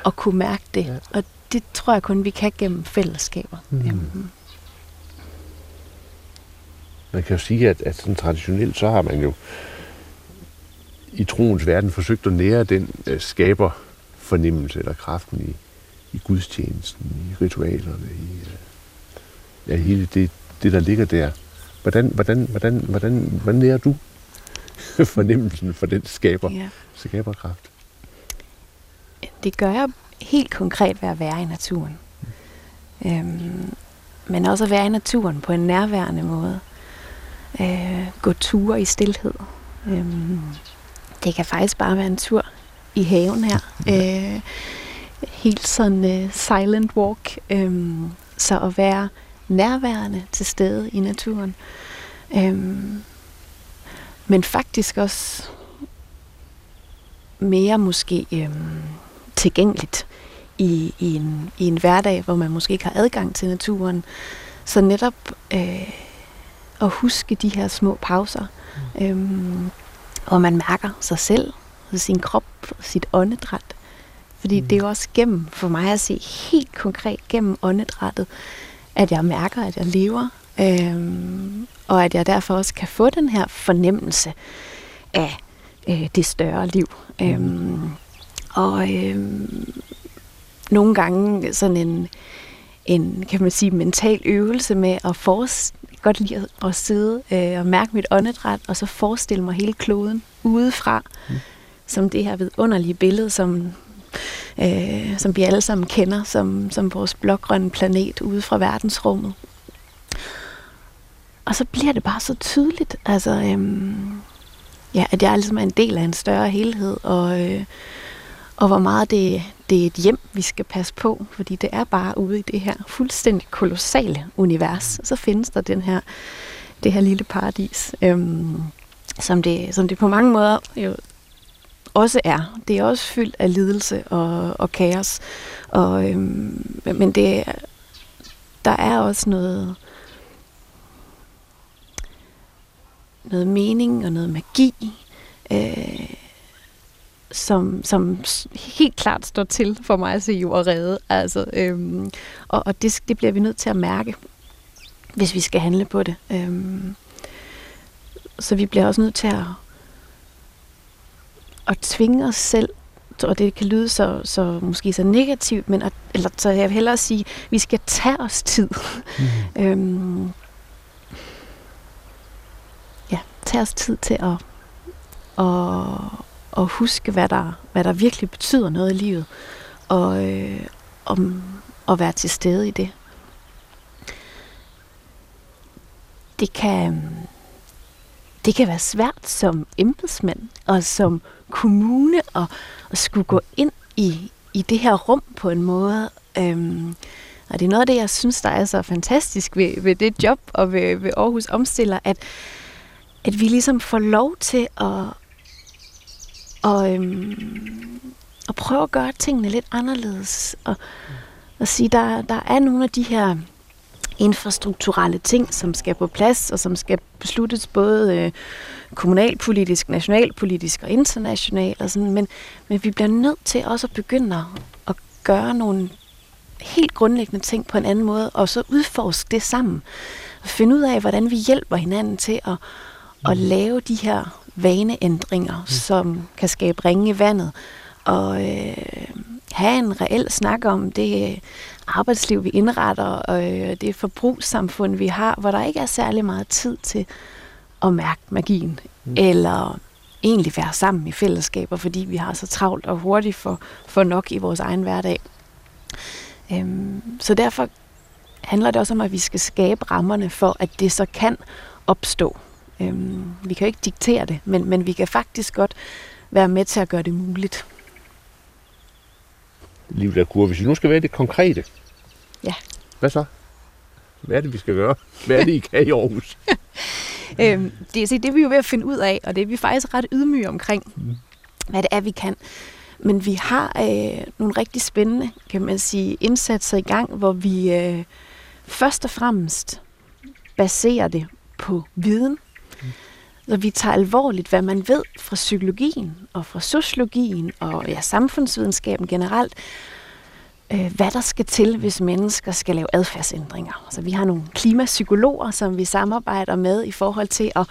at kunne mærke det. Ja. Og det tror jeg kun, vi kan gennem fællesskaber. Mm. Øhm. Man kan jo sige, at, at sådan traditionelt, så har man jo i troens verden forsøgt at nære den øh, skaber fornemmelse eller kraften i, i gudstjenesten, i ritualerne, i øh, ja, hele det, det, der ligger der. Hvordan, hvordan, hvordan, hvordan, hvordan lærer du [LAUGHS] fornemmelsen for den skaber, ja. skaberkraft? Det gør jeg helt konkret ved at være i naturen. Mm. Øhm, men også at være i naturen på en nærværende måde. Øh, gå ture i stillhed. Øhm, det kan faktisk bare være en tur i haven her. Øh, helt sådan uh, silent walk. Øhm, så at være nærværende til stede i naturen. Øhm, men faktisk også mere måske øhm, tilgængeligt i, i, en, i en hverdag, hvor man måske ikke har adgang til naturen. Så netop øh, at huske de her små pauser, mm. øhm, hvor man mærker sig selv, sin krop, sit åndedræt. Fordi mm. det er jo også gennem, for mig at se helt konkret gennem åndedrættet, at jeg mærker, at jeg lever, øhm, og at jeg derfor også kan få den her fornemmelse af øh, det større liv. Øhm, og øhm, nogle gange sådan en, en, kan man sige, mental øvelse med at forestille godt lide at, at sidde øh, og mærke mit åndedræt, og så forestille mig hele kloden udefra, mm. som det her vidunderlige billede, som øh, som vi alle sammen kender som, som vores blågrønne planet ude fra verdensrummet. og så bliver det bare så tydeligt, altså, øhm, ja, at jeg ligesom er en del af en større helhed, og, øh, og hvor meget det, det er et hjem, vi skal passe på, fordi det er bare ude i det her fuldstændig kolossale univers. Og så findes der den her, det her lille paradis, øhm, som, det, som det på mange måder jo også er. Det er også fyldt af lidelse og, og kaos. Og, øhm, men det, der er også noget, noget mening og noget magi, øh, som, som helt klart står til for mig at se jo og redde. Altså, øhm, og og det, det bliver vi nødt til at mærke, hvis vi skal handle på det. Øhm, så vi bliver også nødt til at, at tvinge os selv, og det kan lyde så, så måske så negativt, men at, eller så jeg vil hellere sige, at vi skal tage os tid. Mm. [LAUGHS] øhm, ja, tage os tid til at, at, at huske, hvad der, hvad der virkelig betyder noget i livet, og øh, om at være til stede i det. Det kan, det kan være svært som embedsmand og som kommune og, og skulle gå ind i, i det her rum på en måde. Øhm, og det er noget af det, jeg synes, der er så fantastisk ved, ved det job og ved, ved Aarhus Omstiller, at, at vi ligesom får lov til at, og, øhm, at prøve at gøre tingene lidt anderledes. Og, og sige, der, der er nogle af de her infrastrukturelle ting, som skal på plads, og som skal besluttes både øh, kommunalpolitisk, nationalpolitisk og internationalt. Og sådan. Men, men vi bliver nødt til også at begynde at, gøre nogle helt grundlæggende ting på en anden måde, og så udforske det sammen. Og finde ud af, hvordan vi hjælper hinanden til at, at mm. lave de her vaneændringer, mm. som kan skabe ringe i vandet, og øh, have en reel snak om det arbejdsliv, vi indretter, og øh, det forbrugssamfund, vi har, hvor der ikke er særlig meget tid til at mærke magien, mm. eller egentlig være sammen i fællesskaber, fordi vi har så travlt og hurtigt for, for nok i vores egen hverdag. Øhm, så derfor handler det også om, at vi skal skabe rammerne for, at det så kan opstå. Øhm, vi kan jo ikke diktere det, men, men vi kan faktisk godt være med til at gøre det muligt. Liv der kur. Hvis vi nu skal være det konkrete. Ja. Hvad så? Hvad er det, vi skal gøre? Hvad er det, I kan i Aarhus? [LAUGHS] øhm, det, det er vi jo ved at finde ud af, og det er vi faktisk ret ydmyge omkring, mm. hvad det er, vi kan. Men vi har øh, nogle rigtig spændende, kan man sige, indsatser i gang, hvor vi øh, først og fremmest baserer det på viden. Så vi tager alvorligt, hvad man ved fra psykologien og fra sociologien og ja, samfundsvidenskaben generelt, øh, hvad der skal til, hvis mennesker skal lave adfærdsændringer. Så vi har nogle klimapsykologer, som vi samarbejder med i forhold til at,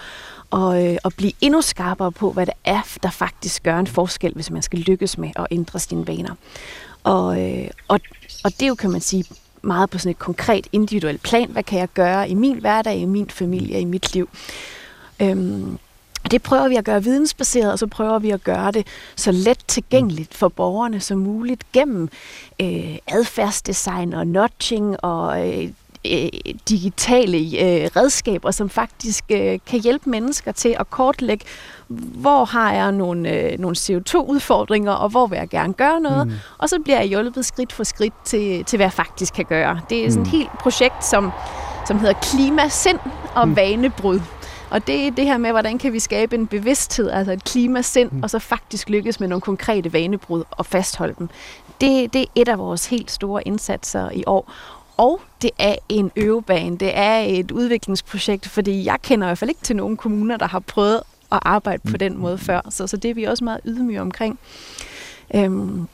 og, øh, at blive endnu skarpere på, hvad det er, der faktisk gør en forskel, hvis man skal lykkes med at ændre sine vaner. Og, øh, og, og det er jo, kan man sige, meget på sådan et konkret, individuelt plan. Hvad kan jeg gøre i min hverdag, i min familie, i mit liv? Øhm, det prøver vi at gøre vidensbaseret, og så prøver vi at gøre det så let tilgængeligt for borgerne som muligt gennem øh, adfærdsdesign og nudging og øh, øh, digitale øh, redskaber, som faktisk øh, kan hjælpe mennesker til at kortlægge, hvor har jeg nogle, øh, nogle CO2-udfordringer, og hvor vil jeg gerne gøre noget, mm. og så bliver jeg hjulpet skridt for skridt til, til hvad jeg faktisk kan gøre. Det er sådan et mm. helt projekt, som, som hedder Klimasind og mm. Vanebrud. Og det er det her med, hvordan kan vi skabe en bevidsthed, altså et klimasind, mm. og så faktisk lykkes med nogle konkrete vanebrud og fastholde dem. Det, det er et af vores helt store indsatser i år. Og det er en øvebane, det er et udviklingsprojekt, fordi jeg kender i hvert fald ikke til nogen kommuner, der har prøvet at arbejde på den måde før. Så, så det er vi også meget ydmyge omkring. Øhm,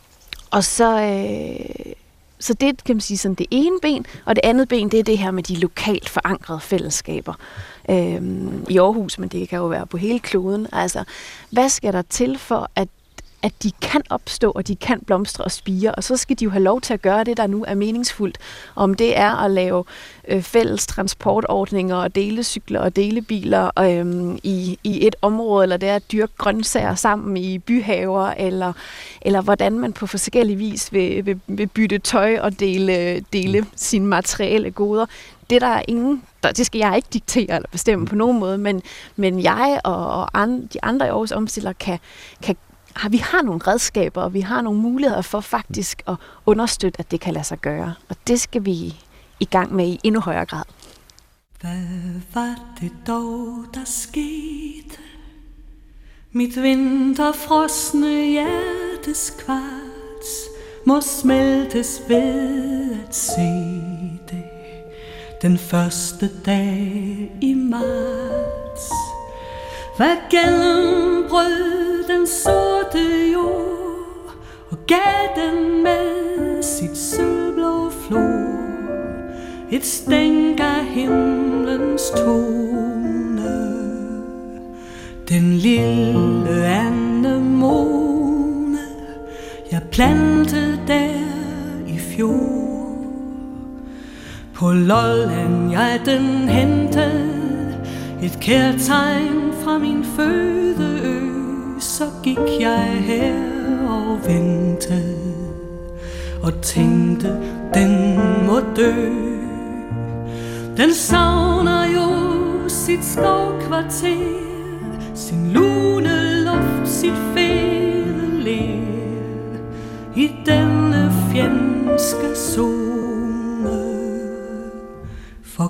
og så, øh, så det kan man sige sådan det ene ben, og det andet ben, det er det her med de lokalt forankrede fællesskaber øhm, i Aarhus, men det kan jo være på hele kloden. Altså, hvad skal der til for, at at de kan opstå, og de kan blomstre og spire, og så skal de jo have lov til at gøre det, der nu er meningsfuldt. Om det er at lave øh, fælles transportordninger og delecykler og delebiler øh, i, i et område, eller det er at dyrke grøntsager sammen i byhaver, eller, eller hvordan man på forskellige vis vil, vil, vil bytte tøj og dele, dele sine materielle goder det er der ingen, der, det skal jeg ikke diktere eller bestemme på nogen måde, men, men jeg og, og an, de andre i Aarhus omstiller kan, kan har, vi har nogle redskaber, og vi har nogle muligheder for faktisk at understøtte, at det kan lade sig gøre. Og det skal vi i gang med i endnu højere grad. Hvad var det dog, der skete? Mit vinterfrosne hjertes kvarts må smeltes ved at se det den første dag i marts. Hvad gennembrød den sorte jord og gav den med sit sølvblå flor et stænk af himlens tone. Den lille anemone, jeg plantede der i fjor. På Lolland jeg den hentede et kærtegn fra min fødeø, så gik jeg her og ventede og tænkte, den må dø. Den savner jo sit skovkvarter, sin lune luft, sit fede ler i denne fjende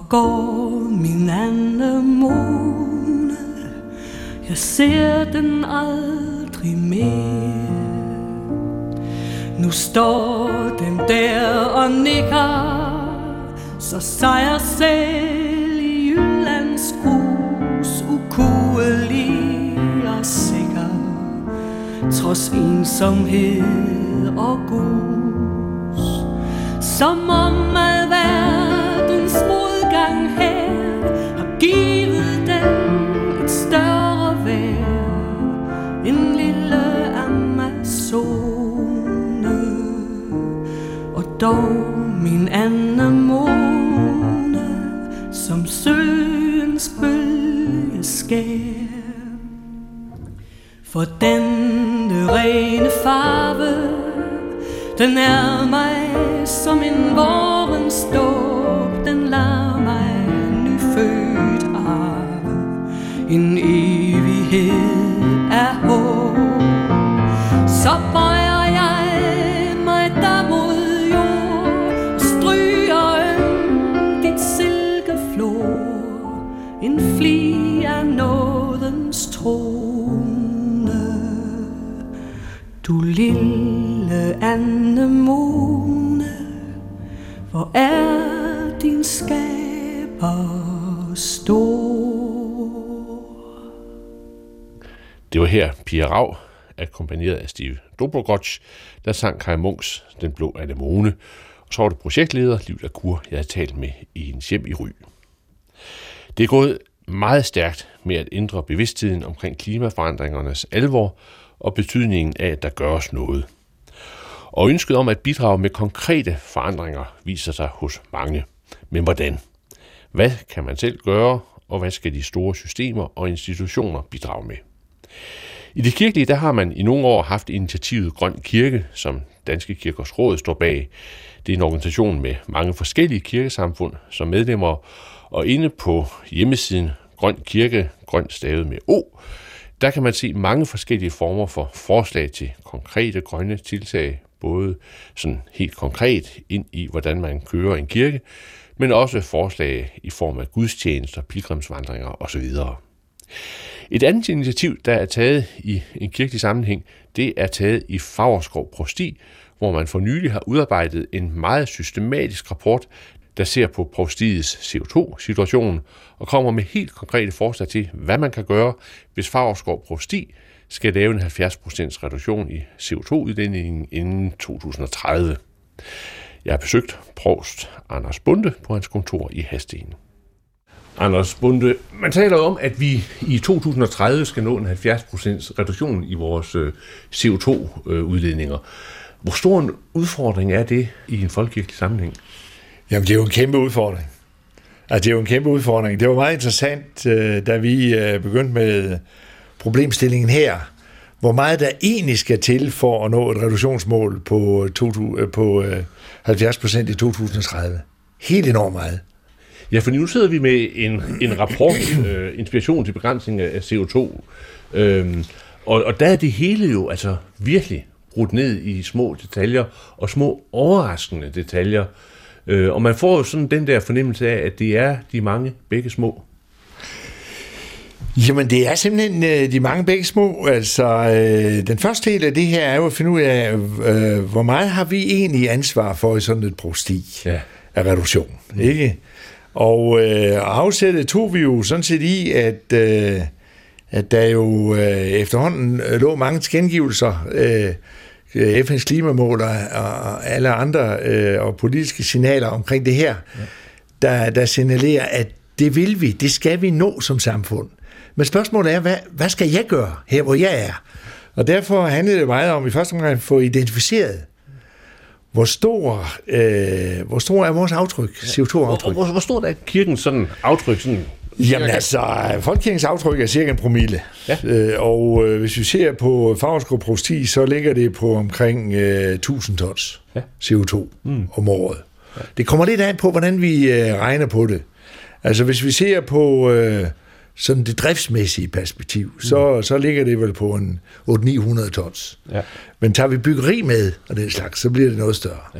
går min anden måne jeg ser den aldrig mere. Nu står den der og nikker så sejr selv i Jyllands grus Ukuelig og sikker. Trods ensomhed og gus Som om al verdens dog min anemone som søens bølge skær. For den rene farve, den er mig som en vorens dåb, den lader mig nyfødt arve en evighed anemone, hvor er din skaber stor? Det var her Pia Rav, akkompagneret af Steve Dobrogotch, der sang Kai Munks Den Blå Anemone. Og så var det projektleder Liv Lacour, jeg havde talt med i en hjem i Ry. Det er gået meget stærkt med at ændre bevidstheden omkring klimaforandringernes alvor og betydningen af, at der gøres noget. Og ønsket om at bidrage med konkrete forandringer viser sig hos mange. Men hvordan? Hvad kan man selv gøre, og hvad skal de store systemer og institutioner bidrage med? I det kirkelige der har man i nogle år haft initiativet Grøn Kirke, som Danske Kirkers Råd står bag. Det er en organisation med mange forskellige kirkesamfund som medlemmer, og inde på hjemmesiden Grøn Kirke, grøn stavet med O, der kan man se mange forskellige former for forslag til konkrete grønne tiltag, både sådan helt konkret ind i, hvordan man kører en kirke, men også forslag i form af gudstjenester, pilgrimsvandringer osv. Et andet initiativ, der er taget i en kirkelig sammenhæng, det er taget i Fagerskov Prosti, hvor man for nylig har udarbejdet en meget systematisk rapport, der ser på provstiets CO2-situation og kommer med helt konkrete forslag til, hvad man kan gøre, hvis Fagerskov Provsti skal lave en 70% reduktion i CO2-udledningen inden 2030. Jeg har besøgt provst Anders Bunde på hans kontor i Hasten. Anders Bunde, man taler om, at vi i 2030 skal nå en 70% reduktion i vores CO2-udledninger. Hvor stor en udfordring er det i en folkekirkelig sammenhæng? Jamen, det er jo en kæmpe udfordring. Altså, det er jo en kæmpe udfordring. Det var meget interessant, øh, da vi øh, begyndte med problemstillingen her, hvor meget der egentlig skal til for at nå et reduktionsmål på, to, øh, på øh, 70 procent i 2030. Helt enormt meget. Ja, for nu sidder vi med en, en rapport, øh, Inspiration til begrænsning af CO2, øhm, og, og der er det hele jo altså virkelig brudt ned i små detaljer, og små overraskende detaljer, øh, og man får jo sådan den der fornemmelse af, at det er de mange begge små. Jamen, det er simpelthen øh, de mange begge små. Altså, øh, den første del af det her er jo at finde ud af, øh, hvor meget har vi egentlig ansvar for i sådan et prosti Ja. af reduktion, mm. ikke? Og øh, afsættet tog vi jo sådan set i, at, øh, at der jo øh, efterhånden lå mange tilkendegivelser, øh, FN's klimamål og, og alle andre øh, og politiske signaler omkring det her, ja. der, der signalerer, at det vil vi, det skal vi nå som samfund. Men spørgsmålet er, hvad, hvad skal jeg gøre her, hvor jeg er? Og derfor handler det meget om i første omgang at få identificeret, hvor stor, øh, hvor stor er vores aftryk, CO2-aftryk. Hvor, hvor, hvor stort er kirkens sådan aftryk? Sådan, Jamen altså, folkekirkens aftryk er cirka en promille. Ja. Øh, og øh, hvis vi ser på Favreskov Prosti, så ligger det på omkring øh, 1000 tons Ja. CO2 mm. om året. Ja. Det kommer lidt an på, hvordan vi øh, regner på det. Altså hvis vi ser på øh, sådan det driftsmæssige perspektiv, mm. så, så ligger det vel på en 800-900 tons. Ja. Men tager vi byggeri med og den slags, så bliver det noget større. Ja.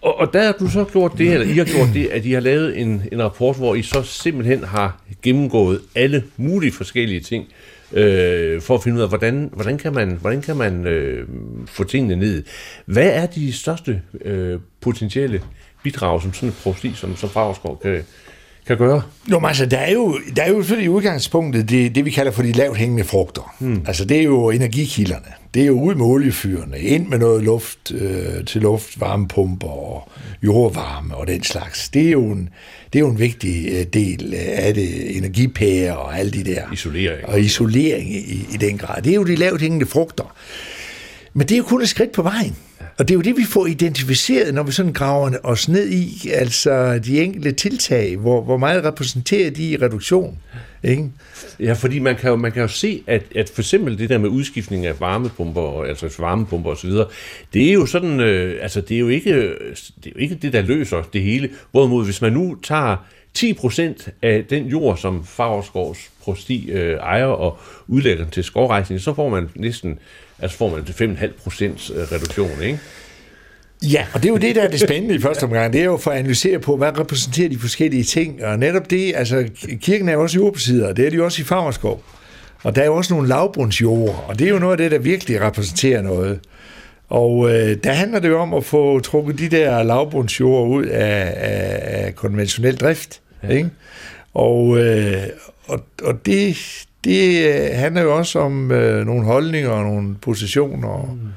Og, og der har du så gjort det, eller I har gjort det, at I har lavet en, en rapport, hvor I så simpelthen har gennemgået alle mulige forskellige ting, øh, for at finde ud af, hvordan, hvordan kan man, hvordan kan man øh, få tingene ned. Hvad er de største øh, potentielle bidrag, som sådan et prosti som, som Fagerskov kan, kan gøre? Jo, men altså, der er jo, der er jo selvfølgelig i udgangspunktet det, det, vi kalder for de lavt hængende frugter. Hmm. Altså, det er jo energikilderne. Det er jo ud med oliefyrene, ind med noget luft øh, til luft, varmepumper og jordvarme og den slags. Det er jo en, det er jo en vigtig øh, del af det, energipærer og alle de der. Isolering. Og isolering i, i den grad. Det er jo de lavt hængende frugter. Men det er jo kun et skridt på vejen. Og det er jo det, vi får identificeret, når vi sådan graver os ned i, altså de enkelte tiltag, hvor, hvor meget repræsenterer de i reduktion. Ikke? Ja, fordi man kan jo, man kan jo se, at, at for eksempel det der med udskiftning af varmepumper, altså varmepumper osv., det er jo sådan, øh, altså det er jo, ikke, det er jo ikke det, der løser det hele. Hvorimod, hvis man nu tager 10% af den jord, som Fagerskovs prosti øh, ejer og udlægger til skovrejsning, så får man næsten, altså får man 5,5% øh, reduktion, ikke? Ja, og det er jo det, der er det spændende i første omgang. Det er jo for at analysere på, hvad repræsenterer de forskellige ting. Og netop det, altså kirken er jo også jordbesidder, det er de jo også i Favreskov. Og der er jo også nogle lavbundsjord, og det er jo noget af det, der virkelig repræsenterer noget. Og øh, der handler det jo om at få trukket de der lavbundsjord ud af, af, af konventionel drift. Ja. Ikke? Og, øh, og, og det, det handler jo også om øh, nogle holdninger og nogle positioner mm.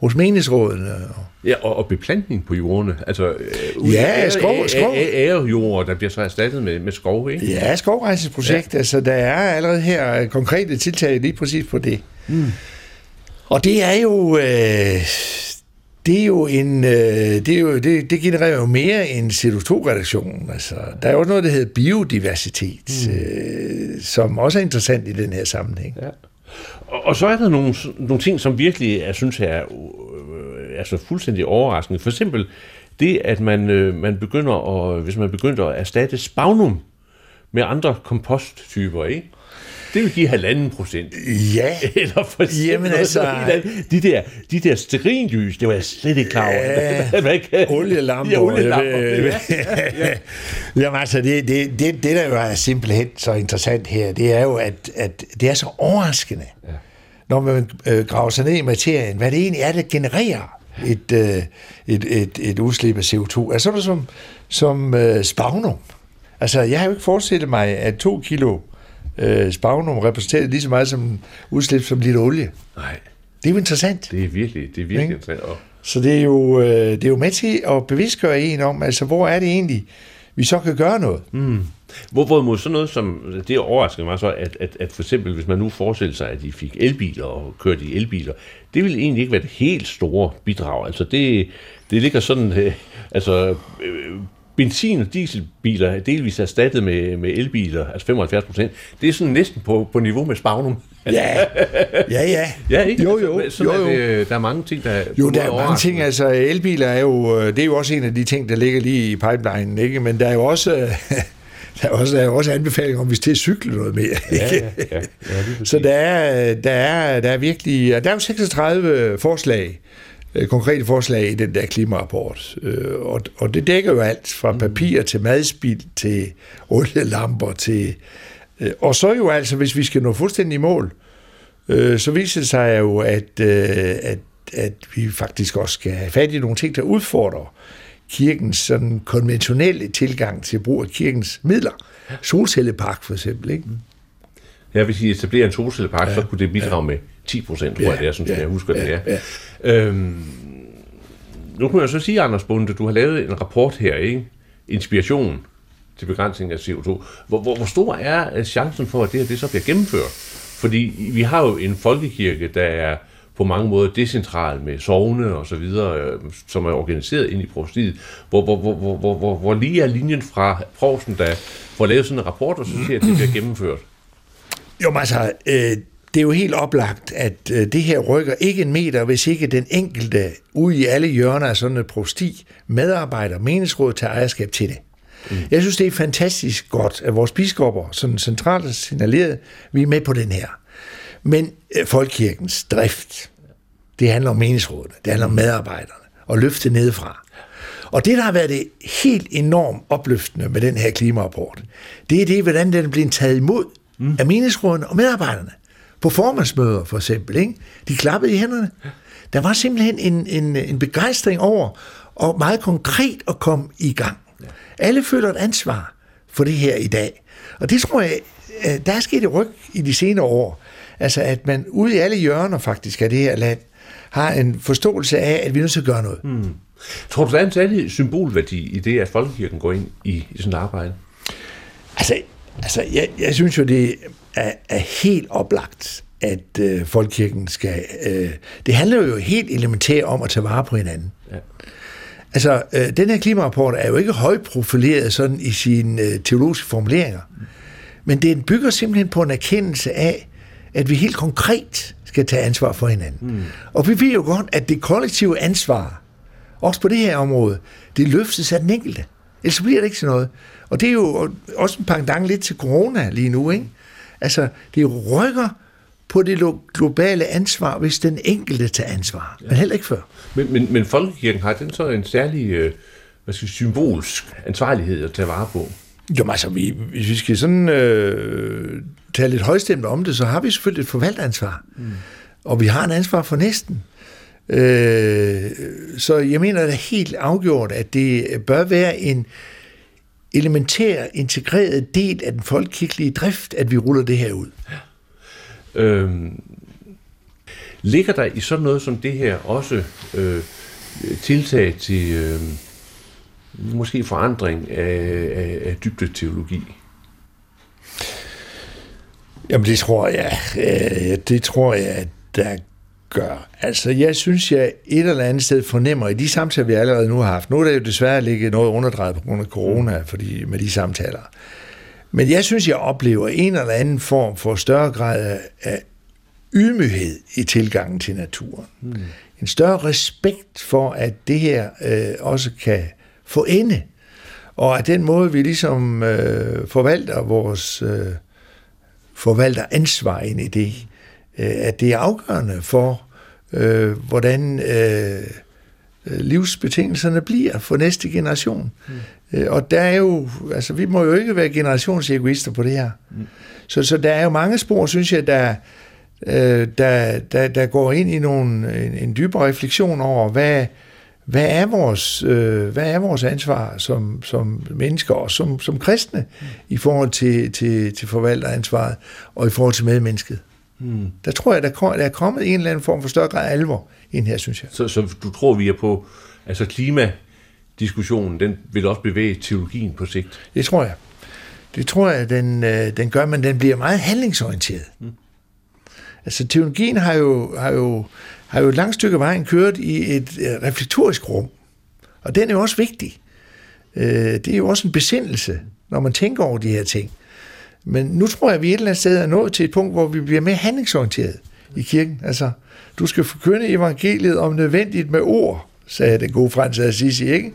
hos menighedsrådene. Ja, og, og beplantning på jordene. Altså, øh, Ja, skov- skov. Ærejord, der bliver så erstattet med, med skov, ikke? Ja, skovrejsningsprojekt. Ja. Altså, der er allerede her øh, konkrete tiltag lige præcis på det. Mm. Og det er jo... Øh, det er jo en, øh, det, er jo, det, det genererer jo mere end CO2-reduktion. Altså, der er jo også noget, der hedder biodiversitet, mm. øh, som også er interessant i den her sammenhæng. Ja. Og, og så er der nogle, nogle ting, som virkelig, jeg synes, er øh, altså fuldstændig overraskende. For eksempel det, at man, øh, man begynder at, hvis man begynder at erstatte spagnum med andre komposttyper, ikke? Det vil give halvanden procent. Ja, [LAUGHS] Eller for Jamen altså- de der, de der sterinlys, det var jeg slet ikke klar over. Ja, [LAUGHS] Man kan- olielamper. Ja, olielamper. Øh, [LAUGHS] Jamen altså, det, det, det, det der jo er simpelthen så interessant her, det er jo, at, at det er så overraskende, ja. når man øh, graver sig ned i materien, hvad det egentlig er, der genererer et, øh, et, et, et udslip af CO2. Altså sådan som, som øh, spagnum. Altså, jeg har jo ikke forestillet mig, at to kilo øh, spagnum repræsenterer lige så meget som udslip som lidt olie. Nej, Det er jo interessant. det er virkelig, det er virkelig Ikke? interessant. Og, Så det er, jo, øh, det er jo med til at bevidstgøre en om, altså hvor er det egentlig, vi så kan gøre noget. Mm. Hvor, hvorimod sådan noget som, det overrasker mig så, at, at, at for eksempel, hvis man nu forestiller sig, at de fik elbiler og kørte i elbiler, det ville egentlig ikke være et helt store bidrag. Altså det, det ligger sådan, øh, altså øh, benzin- og dieselbiler er delvis erstattet med, med elbiler, altså 75 procent. Det er sådan næsten på, på niveau med spagnum. Ja, ja, ja. [LAUGHS] Ja, ikke? Jo, jo, Altså, sådan jo, er jo. Det, der er mange ting, der Jo, der er mange ting. Altså, elbiler er jo, øh, det er jo også en af de ting, der ligger lige i pipelinen, ikke? Men der er jo også, øh, [LAUGHS] der er også, der er også anbefalinger om, hvis det er cykle noget mere. Ja, Ikke? ja, ja. ja [LAUGHS] præcis. Så der er, der er, der er virkelig, der er jo 36 forslag, øh, konkrete forslag i den der klimarapport. Øh, Og, og det dækker jo alt fra papir til madspild til olielamper til... øh, Og så jo altså, hvis vi skal nå fuldstændig i mål, øh, så viser det sig jo, at, øh, at, at vi faktisk også skal have fat i nogle ting, der udfordrer kirkens sådan konventionelle tilgang til brug af kirkens midler. Solcellepark for eksempel, ikke? Ja, hvis I etablerer en solcellepark, ja, så kunne det bidrage med 10 procent, tror Ja, jeg det er, sådan ja, jeg husker det ja, er. Øhm, nu kan jeg så sige, Anders Bunde, du har lavet en rapport her, ikke? Inspiration til begrænsning af CO2. Hvor, hvor, hvor stor er øh, chancen for, at det her det så bliver gennemført? Fordi vi har jo en folkekirke, der er på mange måder decentral med sovne og så videre, øh, som er organiseret ind i provstiet. Hvor, hvor, hvor, hvor, hvor, hvor, hvor lige er linjen fra provsten, der får lavet sådan en rapport, og så siger, at det bliver gennemført? Jo, men altså, øh, det er jo helt oplagt, at øh, det her rykker ikke en meter, hvis ikke den enkelte ude i alle hjørner af sådan et prosti, medarbejder, meningsråd tager ejerskab til det. Mm. Jeg synes, det er fantastisk godt, at vores biskopper sådan centralt signaleret, vi er med på den her. Men øh, folkekirkens drift, det handler om meningsrådene, det handler om medarbejderne, og løfte nedefra. Og det, der har været det helt enormt opløftende med den her klimarapport, det er det, hvordan den er blevet taget imod mm. af meningsrådene og medarbejderne. På formandsmøder for eksempel. Ikke? De klappede i hænderne. Der var simpelthen en, en, en begejstring over, og meget konkret at komme i gang. Alle føler et ansvar for det her i dag. Og det tror jeg, øh, der er sket et ryg i de senere år. Altså at man ude i alle hjørner faktisk af det her land, har en forståelse af, at vi er nødt til at gøre noget. Mm. Tror du, der er en særlig symbolværdi i det, at folkekirken går ind i, i sådan et arbejde? Altså, altså jeg, jeg synes jo, det er, er helt oplagt, at øh, folkekirken skal... Øh, det handler jo helt elementært om at tage vare på hinanden. Ja. Altså, øh, den her klimarapport er jo ikke højprofileret sådan i sine øh, teologiske formuleringer, men den bygger simpelthen på en erkendelse af, at vi helt konkret skal tage ansvar for hinanden. Mm. Og vi ved jo godt, at det kollektive ansvar, også på det her område, det løftes af den enkelte. Ellers bliver det ikke sådan noget. Og det er jo også en pendant lidt til corona lige nu, ikke? Altså, det rykker på det lo- globale ansvar, hvis den enkelte tager ansvar. Men heller ikke før. Men, men, men folkekirken har den så en særlig øh, hvad skal symbolsk ansvarlighed at tage vare på? Jo, altså, vi, hvis vi skal sådan øh, tale lidt højstemt om det, så har vi selvfølgelig et forvalteransvar. Mm. Og vi har en ansvar for næsten. Øh, så jeg mener, det er helt afgjort, at det bør være en elementær, integreret del af den folkekirkelige drift, at vi ruller det her ud. Øhm, ligger der i sådan noget som det her også øh, tiltag til øh, måske forandring af, af, af dybdeteologi? Jamen det tror jeg, øh, det tror jeg, at der gør. Altså jeg synes, jeg et eller andet sted fornemmer i de samtaler, vi allerede nu har haft. Nu er der jo desværre ligget noget underdrejet på grund af corona fordi, med de samtaler. Men jeg synes, jeg oplever en eller anden form for større grad af, ydmyghed i tilgangen til naturen. Mm. En større respekt for, at det her øh, også kan få ende. Og at den måde, vi ligesom øh, forvalter vores øh, forvalter ansvar ind i det, at det er afgørende for, øh, hvordan øh, livsbetingelserne bliver for næste generation. Mm. Øh, og der er jo, altså vi må jo ikke være generationsegoister på det her. Mm. Så, så der er jo mange spor, synes jeg, der, øh, der, der, der går ind i nogle, en, en dybere refleksion over, hvad, hvad er vores, øh, hvad er vores ansvar som, som mennesker og som, som kristne mm. i forhold til, til, til forvalteransvaret og i forhold til medmennesket. Mm. Der tror jeg, der, kom, der er kommet en eller anden form for større grad af alvor ind her, synes jeg. Så, så du tror, vi er på, altså klimadiskussionen, den vil også bevæge teologien på sigt? Det tror jeg. Det tror jeg, den, øh, den gør, men den bliver meget handlingsorienteret. Mm. Altså teologien har jo, har jo, har jo et langt stykke vejen kørt i et øh, reflektorisk rum, og den er jo også vigtig. Øh, det er jo også en besindelse, når man tænker over de her ting. Men nu tror jeg, at vi et eller andet sted er nået til et punkt, hvor vi bliver mere handlingsorienteret i kirken. Altså, du skal forkynde evangeliet om nødvendigt med ord, sagde den gode Frans Assisi, ikke?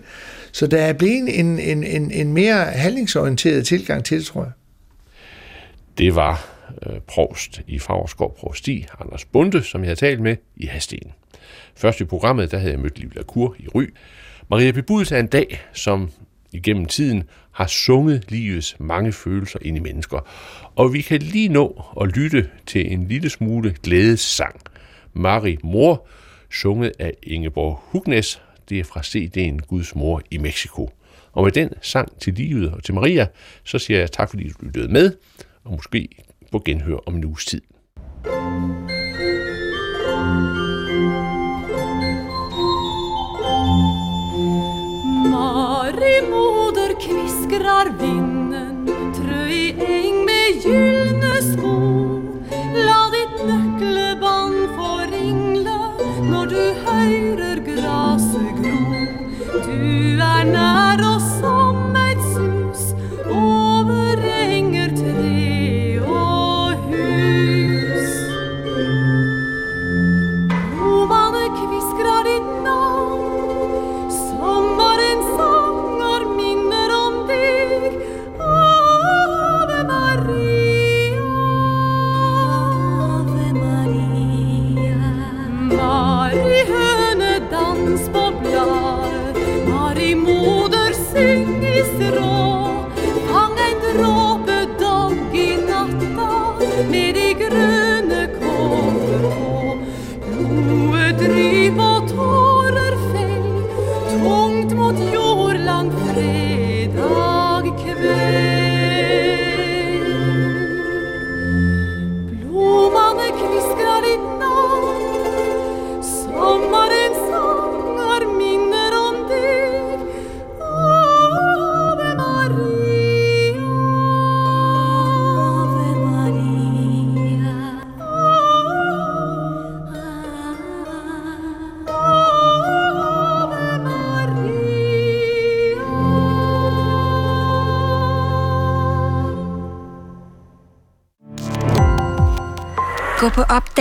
Så der er blevet en, en, en, en mere handlingsorienteret tilgang til det, tror jeg. Det var øh, provst i Fagerskov Provsti, Anders Bunde, som jeg har talt med i Hasten. Først i programmet, der havde jeg mødt Liv Lacour i Ry. Maria Bebuds er en dag, som igennem tiden har sunget livets mange følelser ind i mennesker. Og vi kan lige nå at lytte til en lille smule glædessang. Marie Mor, sunget af Ingeborg Hugnes. Det er fra CD'en Guds Mor i Mexico. Og med den sang til livet og til Maria, så siger jeg tak, fordi du lyttede med, og måske på genhør om en uges tid. Mari viskrar vinden trö i eng med ljus.